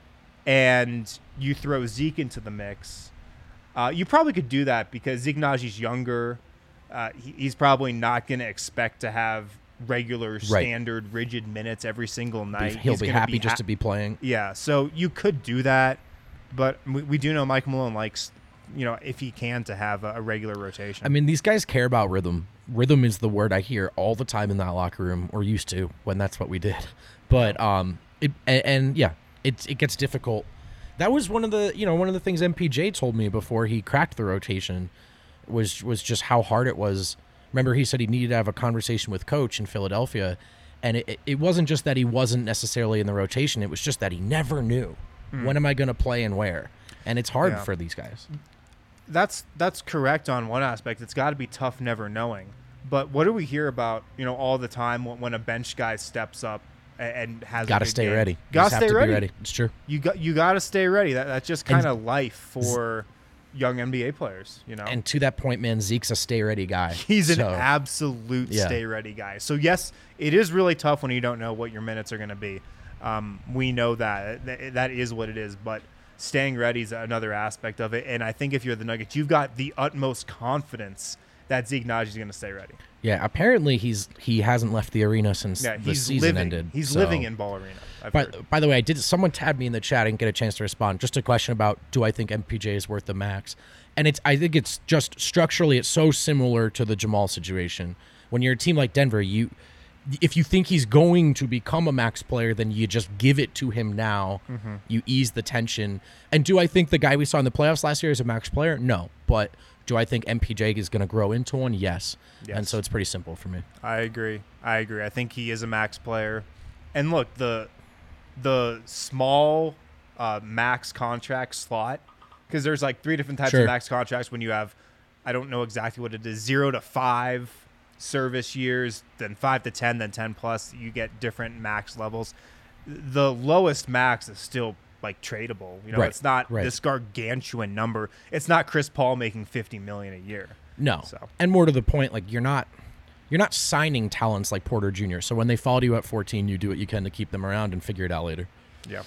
and you throw Zeke into the mix, uh, you probably could do that because Zeke Nnaji's younger. Uh, he, he's probably not going to expect to have regular, standard, rigid minutes every single night. He'll He's be happy just to be playing. Yeah, so you could do that, but we, we do know Mike Malone likes, you know, if he can, to have a regular rotation. I mean, these guys care about rhythm. Rhythm is the word I hear all the time in that locker room, or used to when that's what we did. But um, it and, and yeah, it it gets difficult. That was one of the you know one of the things MPJ told me before he cracked the rotation was was just how hard it was. Remember, he said he needed to have a conversation with coach in Philadelphia, and it, it- wasn't just that he wasn't necessarily in the rotation; it was just that he never knew when am I going to play and where. And it's hard Yeah. for these guys. that's that's correct on one aspect. It's got to be tough never knowing. But what do we hear about you know all the time when, when a bench guy steps up and has Got to stay ready. Got to stay to ready. Ready. It's true. You got you got to stay ready. That that's just kind of life for young NBA players. You know, And to that point, man, Zeke's a stay ready guy. He's an absolute Yeah. stay ready guy. So yes, it is really tough when you don't know what your minutes are going to be. Um, we know that Th- that is what it is, but staying ready is another aspect of it. And I think if you're the Nuggets, you've got the utmost confidence that Zeke Nnaji is going to stay ready. Yeah, apparently he's he hasn't left the arena since Yeah, the season living. ended. He's so- living in Ball Arena. I've By, heard. by the way, I did. Someone tabbed me in the chat. I didn't get a chance to respond. Just a question about do I think MPJ is worth the max? And it's I think it's just structurally it's so similar to the Jamal situation. When you're a team like Denver, you if you think he's going to become a max player, then you just give it to him now. Mm-hmm. You ease the tension. And do I think the guy we saw in the playoffs last year is a max player? No. But do I think MPJ is going to grow into one? Yes. And so it's pretty simple for me. I agree. I agree. I think he is a max player. And look, the the small uh, max contract slot because there's like three different types Sure. of max contracts when you have I don't know exactly what it is, 0 to 5 service years, then 5 to 10, then 10 plus, you get different max levels. The lowest max is still like tradable. You know, Right, it's not right. this gargantuan number. It's not Chris Paul making 50 million a year. No. So. And more to the point, like you're not you're not signing talents like Porter Jr. So when they fall to you at 14, you do what you can to keep them around and figure it out later. Yeah.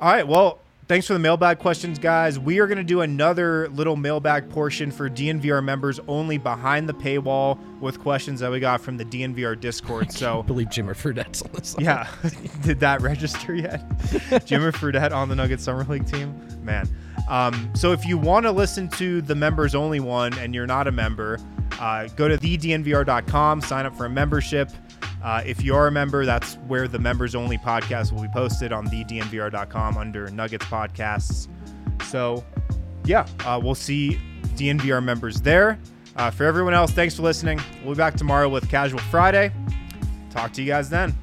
All right. Well, thanks for the mailbag questions, guys. We are going to do another little mailbag portion for DNVR members only behind the paywall with questions that we got from the DNVR Discord. I So, believe Jimmer Fredette's on this. yeah, did that register yet? Jimmer Fredette on the Nuggets Summer League team? Man. Um, so, if you want to listen to the members only one and you're not a member, uh, go to thednvr.com, sign up for a membership. Uh, if you are a member, that's where the members only podcast will be posted on thednvr.com under Nuggets podcasts. So, yeah, uh, we'll see DNVR members there. Uh, for everyone else, thanks for listening. We'll be back tomorrow with Casual Friday. Talk to you guys then.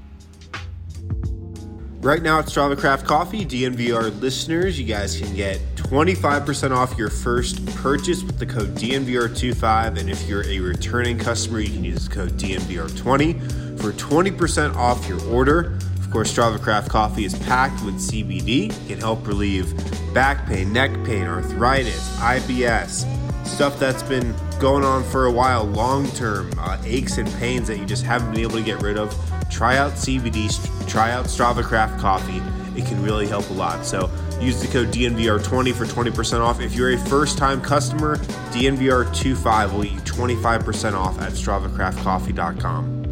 Right now at Strava Craft Coffee, DNVR listeners, you guys can get 25% off your first purchase with the code DNVR25. And if you're a returning customer, you can use the code DNVR20 for 20% off your order. Of course, Strava Craft Coffee is packed with CBD. Can help relieve back pain, neck pain, arthritis, IBS, stuff that's been going on for a while, long term, uh, aches and pains that you just haven't been able to get rid of. try out CBD, try out Strava Craft Coffee. It can really help a lot. So use the code DNVR20 for 20% off. If you're a first time customer, DNVR25 will get you 25% off at StravaCraftCoffee.com.